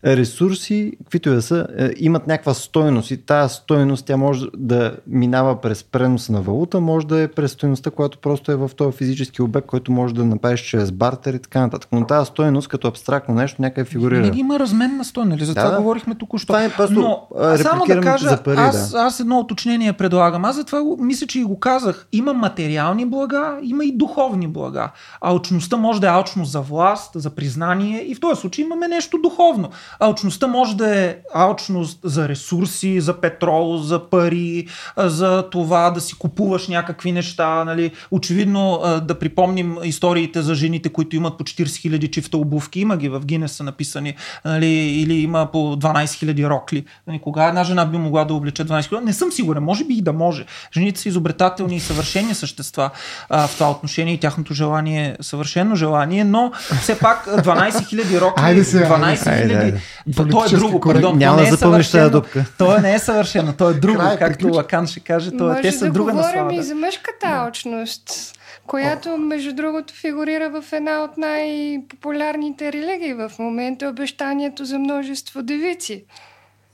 ресурси, каквито да са, е, имат някаква стойност и тази стойност тя може да минава през преноса на валута, може да е през стойността, която просто е в този физически обект, който може да направиш чрез бартер и така нататък. Но тази стойност като абстрактно нещо някъде фигурира. Винаги има размен на стойност, нали? За Да, това да. говорихме току-що. Това е просто, Но само да кажа, за пари, аз, да. аз едно уточнение предлагам. Аз затова го, мисля, че и го казах. Има материални блага, има и духовни блага. Алчността може да е алчност за власт, за признание и в този случай имаме нещо духовно. Алчността може да е алчност за ресурси, за петрол, за пари, за това да си купуваш някакви неща. Нали. Очевидно да припомним историите за жените, които имат по 40 000 чифта обувки. Има ги в Гинес са написани. Нали, или има по 12 000 рокли. Нали, кога една жена би могла да облече 12 000? Не съм сигурен. Може би и да може. Жените са изобретателни и съвършени същества а, в това отношение и тяхното желание е съвършено желание, но все пак 12 000 рокли, Айде сега, 12 айде сега. Айде, 000, айде. то е друго, пардон, Няма то не да е запълниш тази съвършено. дупка. То не е съвършено, то е друго, Край, както. Лакан ще каже, то е, Може те са да друга говорим наслада. и за мъжката алчност, която между другото фигурира в една от най-популярните религии в момента обещанието за множество девици.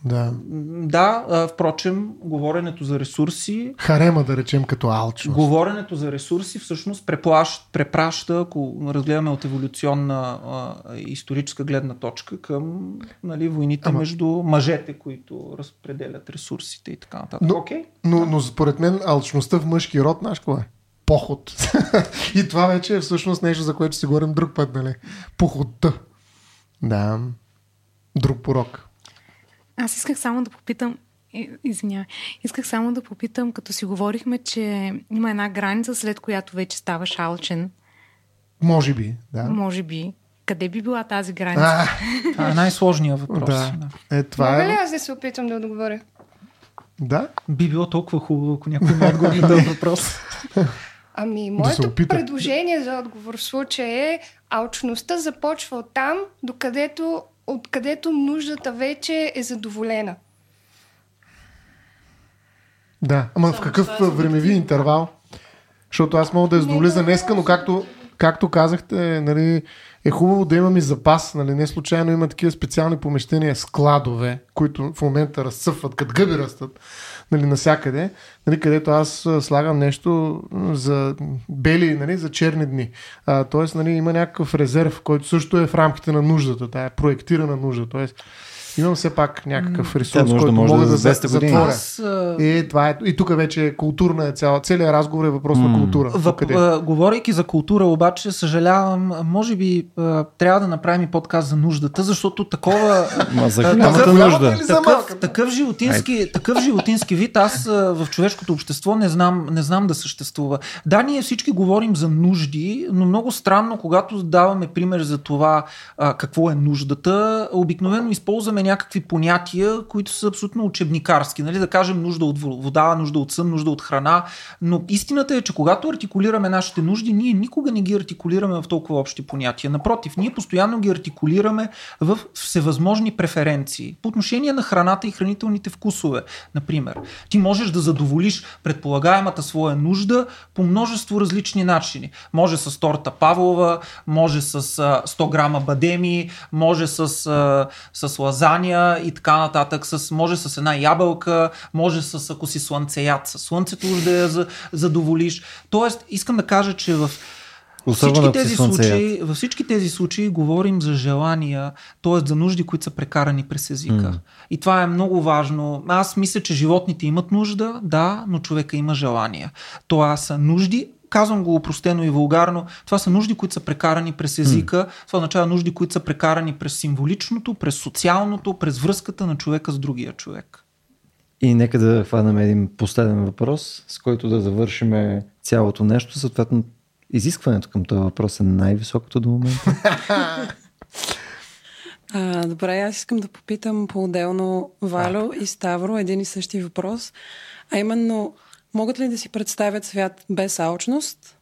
Да. Да, а, впрочем, говоренето за ресурси Харема, да речем, като алчност. Говоренето за ресурси всъщност преплащ, препраща, ако разгледаме от еволюционна а, историческа гледна точка, към нали, войните Ама- между мъжете, които разпределят ресурсите и така нататък. Но- Окей? Но, но според мен алчността в мъжки род, знаеш какво е? Поход. и това вече е всъщност нещо, за което ще си говорим друг път, нали? Походта. Да. Друг порок. Аз исках само да попитам, извинявай, исках само да попитам, като си говорихме, че има една граница, след която вече ставаш алчен, Може би, да. може би. Къде би била тази граница? А, Това е най-сложният въпрос. да. Да. Е, това Мога ли е. аз да се опитам да отговоря? Да. Би било толкова хубаво, ако някой има отговор на този въпрос. Ами, моето опита. предложение за отговор в случая е алчността започва от там, докъдето, откъдето нуждата вече е задоволена. Да. Ама в какъв времеви интервал? Защото аз мога да я задоволя за днеска, но както, както казахте, нали, е хубаво да имаме запас. Нали, не случайно има такива специални помещения, складове, които в момента разцъфват, като гъби растат нали, насякъде, нали, където аз слагам нещо за бели, нали, за черни дни. А, тоест, нали, има някакъв резерв, който също е в рамките на нуждата, тая проектирана нужда. Тоест, имам все пак някакъв ресурс, нужда който може мога да да, за за, 200 години. затворя. Аз, а, И, това е, и тук вече е културна е цяла. Целият разговор е въпрос на култура. Въп, Къде? а, говорейки за култура, обаче, съжалявам, може би а, трябва да направим и подкаст за нуждата, защото такова. Ма за такъв- нужда. Такъв, такъв, животински, такъв животински вид аз а, в човешкото общество не знам, не знам да съществува. Да, ние всички говорим за нужди, но много странно, когато даваме пример за това а, какво е нуждата, обикновено използваме някакви понятия, които са абсолютно учебникарски. Нали? Да кажем нужда от вода, нужда от сън, нужда от храна. Но истината е, че когато артикулираме нашите нужди, ние никога не ги артикулираме в толкова общи понятия. Напротив, ние постоянно ги артикулираме в всевъзможни преференции. По отношение на храната и хранителните вкусове, например. Ти можеш да задоволиш предполагаемата своя нужда по множество различни начини. Може с торта Павлова, може с а, 100 грама бадеми, може с, с лазания и така нататък. С, може с една ябълка, може с ако си слънцеят, с слънцето уж да я за- задоволиш. Тоест, искам да кажа, че в Особено всички тези случаи, във всички тези случаи говорим за желания, т.е. за нужди, които са прекарани през езика. М. И това е много важно. Аз мисля, че животните имат нужда, да, но човека има желания. Това са нужди, казвам го упростено и вулгарно, това са нужди, които са прекарани през езика, това означава нужди, които са прекарани през символичното, през социалното, през връзката на човека с другия човек. И нека да хванем един последен въпрос, с който да завършим цялото нещо. Съответно, изискването към този въпрос е най-високото до момента. А, добре, аз искам да попитам по-отделно Валю и Ставро един и същи въпрос. А именно, могат ли да си представят свят без алчност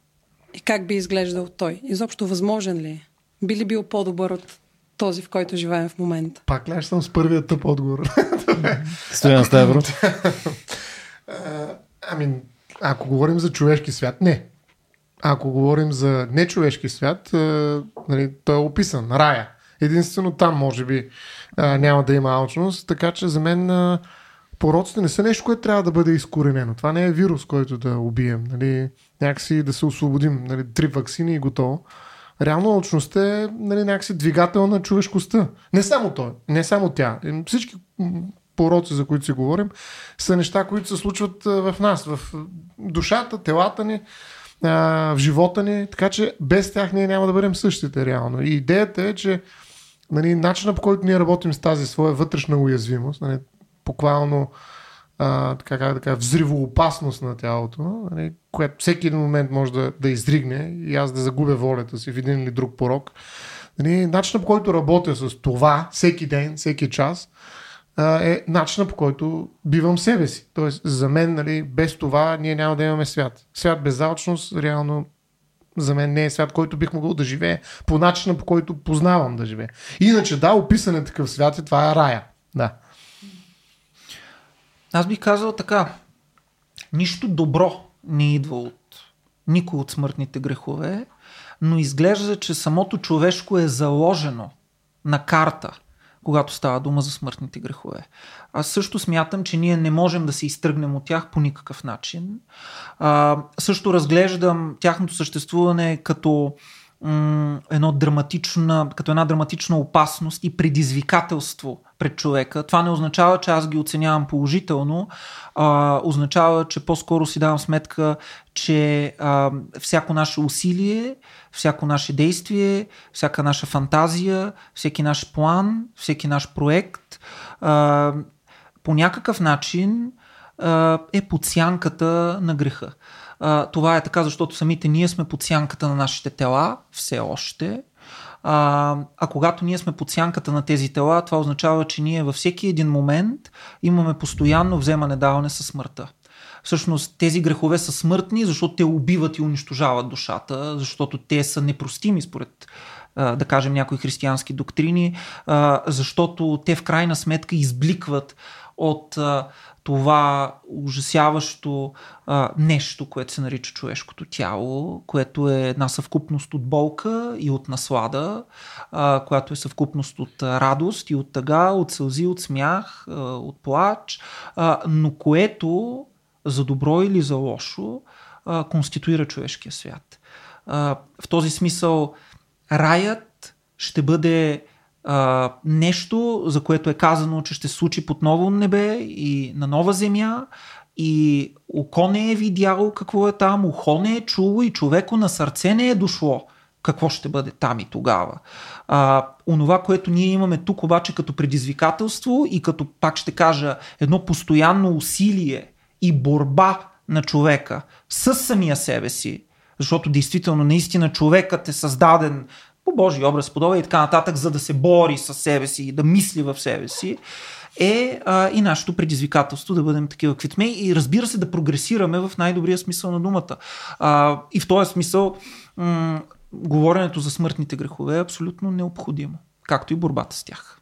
и как би изглеждал той? Изобщо възможен ли е? Би ли бил по-добър от този, в който живеем в момента? Пак ли аз съм с първия тъп отговор? Стоян Ставро. Ами, ако говорим за човешки свят, не. Ако говорим за нечовешки свят, а, нали, той е описан, рая. Единствено там, може би, а, няма да има алчност, така че за мен а, пороците не са нещо, което трябва да бъде изкоренено. Това не е вирус, който да убием. Нали, някакси да се освободим. Нали, три вакцини и готово. Реално алчността е нали, някакси двигател на човешкостта. Не само той, не само тя. Всички пороци, за които си говорим, са неща, които се случват в нас, в душата, телата ни, в живота ни, така че без тях ние няма да бъдем същите реално. И идеята е, че нали, начинът по който ние работим с тази своя вътрешна уязвимост, нали, буквално а, така, как да кажа, взривоопасност на тялото, нали, което всеки един момент може да, да изригне и аз да загубя волята си в един или друг порок. Нали, начинът по който работя с това всеки ден, всеки час, а, е начинът по който бивам себе си. Тоест, за мен, нали, без това ние няма да имаме свят. Свят без алчност, реално за мен не е свят, който бих могъл да живее по начина, по който познавам да живее. Иначе, да, описан е такъв свят и това е рая. Да. Аз бих казал така. Нищо добро не идва от никой от смъртните грехове, но изглежда, че самото човешко е заложено на карта, когато става дума за смъртните грехове. Аз също смятам, че ние не можем да се изтръгнем от тях по никакъв начин. А, също разглеждам тяхното съществуване като едно драматична, като една драматична опасност и предизвикателство пред човека. Това не означава, че аз ги оценявам положително, а, означава, че по-скоро си давам сметка, че а, всяко наше усилие, всяко наше действие, всяка наша фантазия, всеки наш план, всеки наш проект а, по някакъв начин а, е под сянката на греха. А, това е така, защото самите ние сме под сянката на нашите тела, все още. А, а когато ние сме под сянката на тези тела, това означава, че ние във всеки един момент имаме постоянно вземане-даване със смъртта. Всъщност тези грехове са смъртни, защото те убиват и унищожават душата, защото те са непростими според да кажем някои християнски доктрини, защото те в крайна сметка избликват от това ужасяващо а, нещо, което се нарича човешкото тяло, което е една съвкупност от болка и от наслада, а, която е съвкупност от радост и от тъга, от сълзи, от смях, а, от плач, а, но което за добро или за лошо а, конституира човешкия свят. А, в този смисъл раят ще бъде а, нещо, за което е казано, че ще случи под ново небе и на нова земя. И око не е видяло какво е там, ухо не е чуло и човеко на сърце не е дошло. Какво ще бъде там и тогава. А, онова, което ние имаме тук обаче като предизвикателство и като, пак ще кажа, едно постоянно усилие и борба на човека с самия себе си, защото действително наистина човекът е създаден по Божий образ, подобен и така нататък, за да се бори с себе си и да мисли в себе си, е а, и нашето предизвикателство да бъдем такива каквито и разбира се да прогресираме в най-добрия смисъл на думата. А, и в този смисъл м- говоренето за смъртните грехове е абсолютно необходимо, както и борбата с тях.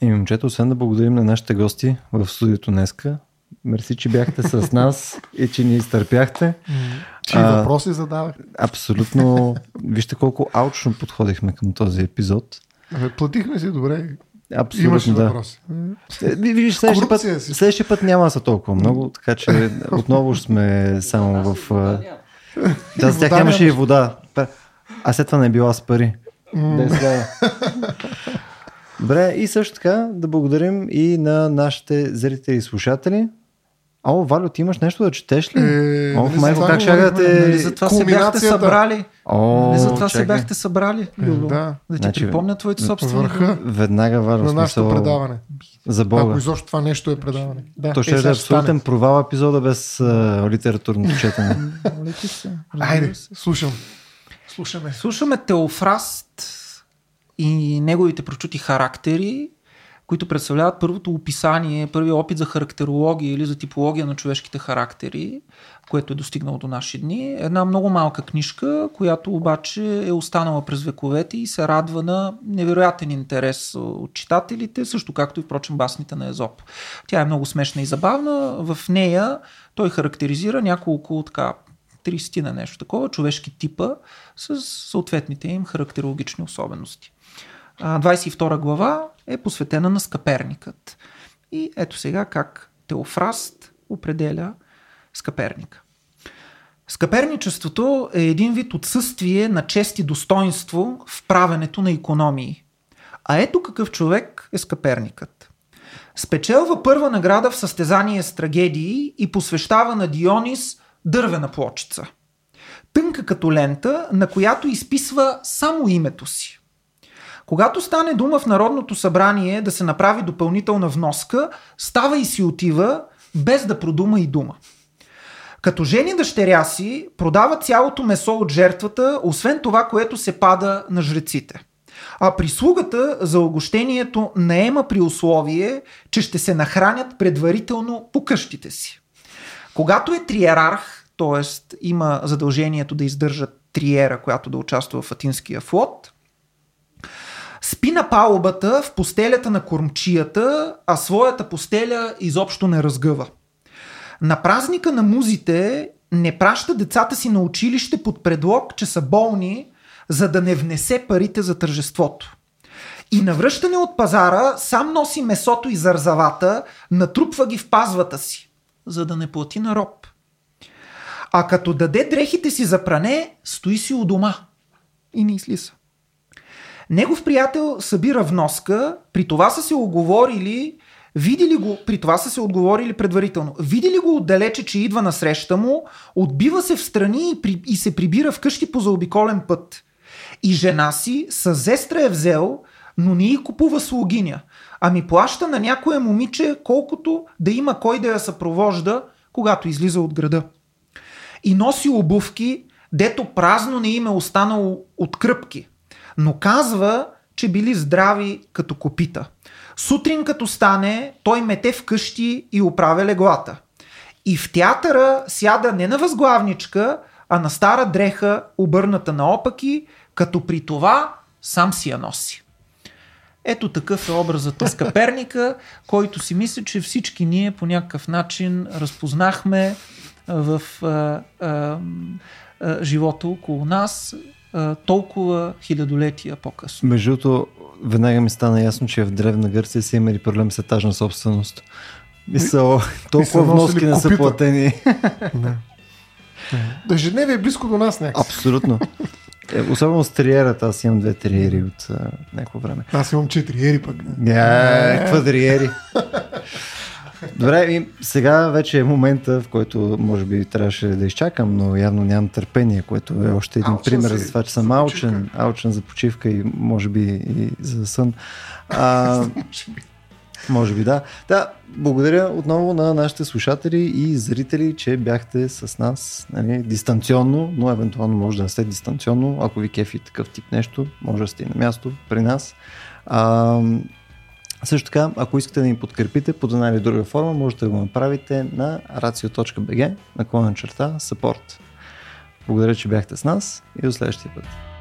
И момчета, освен да благодарим на нашите гости в студиото днеска, мерси, че бяхте с нас и че ни изтърпяхте. Чи А, въпроси задавах? Абсолютно. Вижте колко аучно подходихме към този епизод. Абе, Платихме си добре. Абсолютно Имаше да. въпроси. Е, ви- Виж, следващия път, следващия път няма да са толкова много, така че отново сме само в... а, Да, с тях нямаше и вода. А след това не е била с пари. Е. Добре, и също така да благодарим и на нашите зрители и слушатели. О, Валю, ти имаш нещо да четеш ли? Е, Ох, нали майко, как ще да те... Нали за това се бяхте събрали? О, Нали за това се бяхте събрали, Любо? да. Да ти Значи, припомня твоите собствени Върха Веднага, Валю, на нашето предаване. За Бога. Ако изобщо това нещо е предаване. Да, То ще е, е абсолютен провал епизода без а, литературното четене. Айде, слушам. Слушаме. Слушаме Теофраст и неговите прочути характери, които представляват първото описание, първият опит за характерология или за типология на човешките характери, което е достигнало до наши дни. Една много малка книжка, която обаче е останала през вековете и се радва на невероятен интерес от читателите, също както и впрочем басните на Езоп. Тя е много смешна и забавна. В нея той характеризира няколко така 30 на нещо такова, човешки типа с съответните им характерологични особености. А, 22 глава е посветена на скъперникът. И ето сега как Теофраст определя скъперника. Скъперничеството е един вид отсъствие на чест и достоинство в правенето на економии. А ето какъв човек е скъперникът. Спечелва първа награда в състезание с трагедии и посвещава на Дионис дървена плочица. Тънка като лента, на която изписва само името си. Когато стане дума в Народното събрание да се направи допълнителна вноска, става и си отива, без да продума и дума. Като жени дъщеря си, продава цялото месо от жертвата, освен това, което се пада на жреците. А прислугата за огощението наема при условие, че ще се нахранят предварително по къщите си. Когато е триерарх, т.е. има задължението да издържа триера, която да участва в Атинския флот, спи на палубата в постелята на кормчията, а своята постеля изобщо не разгъва. На празника на музите не праща децата си на училище под предлог, че са болни, за да не внесе парите за тържеството. И на връщане от пазара сам носи месото и зарзавата, натрупва ги в пазвата си, за да не плати на роб. А като даде дрехите си за пране, стои си у дома и не излиза. Негов приятел събира вноска, при това са се оговорили, видели го, при това са се отговорили предварително, видели го отдалече, че идва на среща му, отбива се в страни и, при, и се прибира вкъщи по заобиколен път. И жена си с зестра е взел, но не и купува слугиня, ами плаща на някое момиче, колкото да има кой да я съпровожда, когато излиза от града. И носи обувки, дето празно не им е останало от кръпки, но казва, че били здрави като копита. Сутрин като стане, той мете вкъщи и оправя леглата. И в театъра сяда не на възглавничка, а на стара дреха, обърната наопаки, като при това сам си я носи. Ето такъв е образът на скъперника, който си мисля, че всички ние по някакъв начин разпознахме в а, а, а, живота около нас а, толкова хилядолетия по-късно. Между другото, веднага ми стана ясно, че в Древна Гърция са имали проблем с етажна собственост. Мисъл, толкова носили вноски не са платени. Ежедневие е близко до нас някакси. Абсолютно. Е, особено с триерата, аз имам две триери от а, някакво време. Аз имам четири ери пък. Е, квадриери. Добре, и сега вече е момента, в който може би трябваше да изчакам, но явно нямам търпение, което е още един Алчен пример за това, че съм за алчен, алчен за почивка и може би и за сън. А, може би да. Да, благодаря отново на нашите слушатели и зрители, че бяхте с нас нали, дистанционно, но евентуално може да не сте дистанционно. Ако ви кефи такъв тип нещо, може да сте и на място при нас. А, също така, ако искате да ни подкрепите под една или друга форма, можете да го направите на racio.bg наклонен черта support. Благодаря, че бяхте с нас и до следващия път.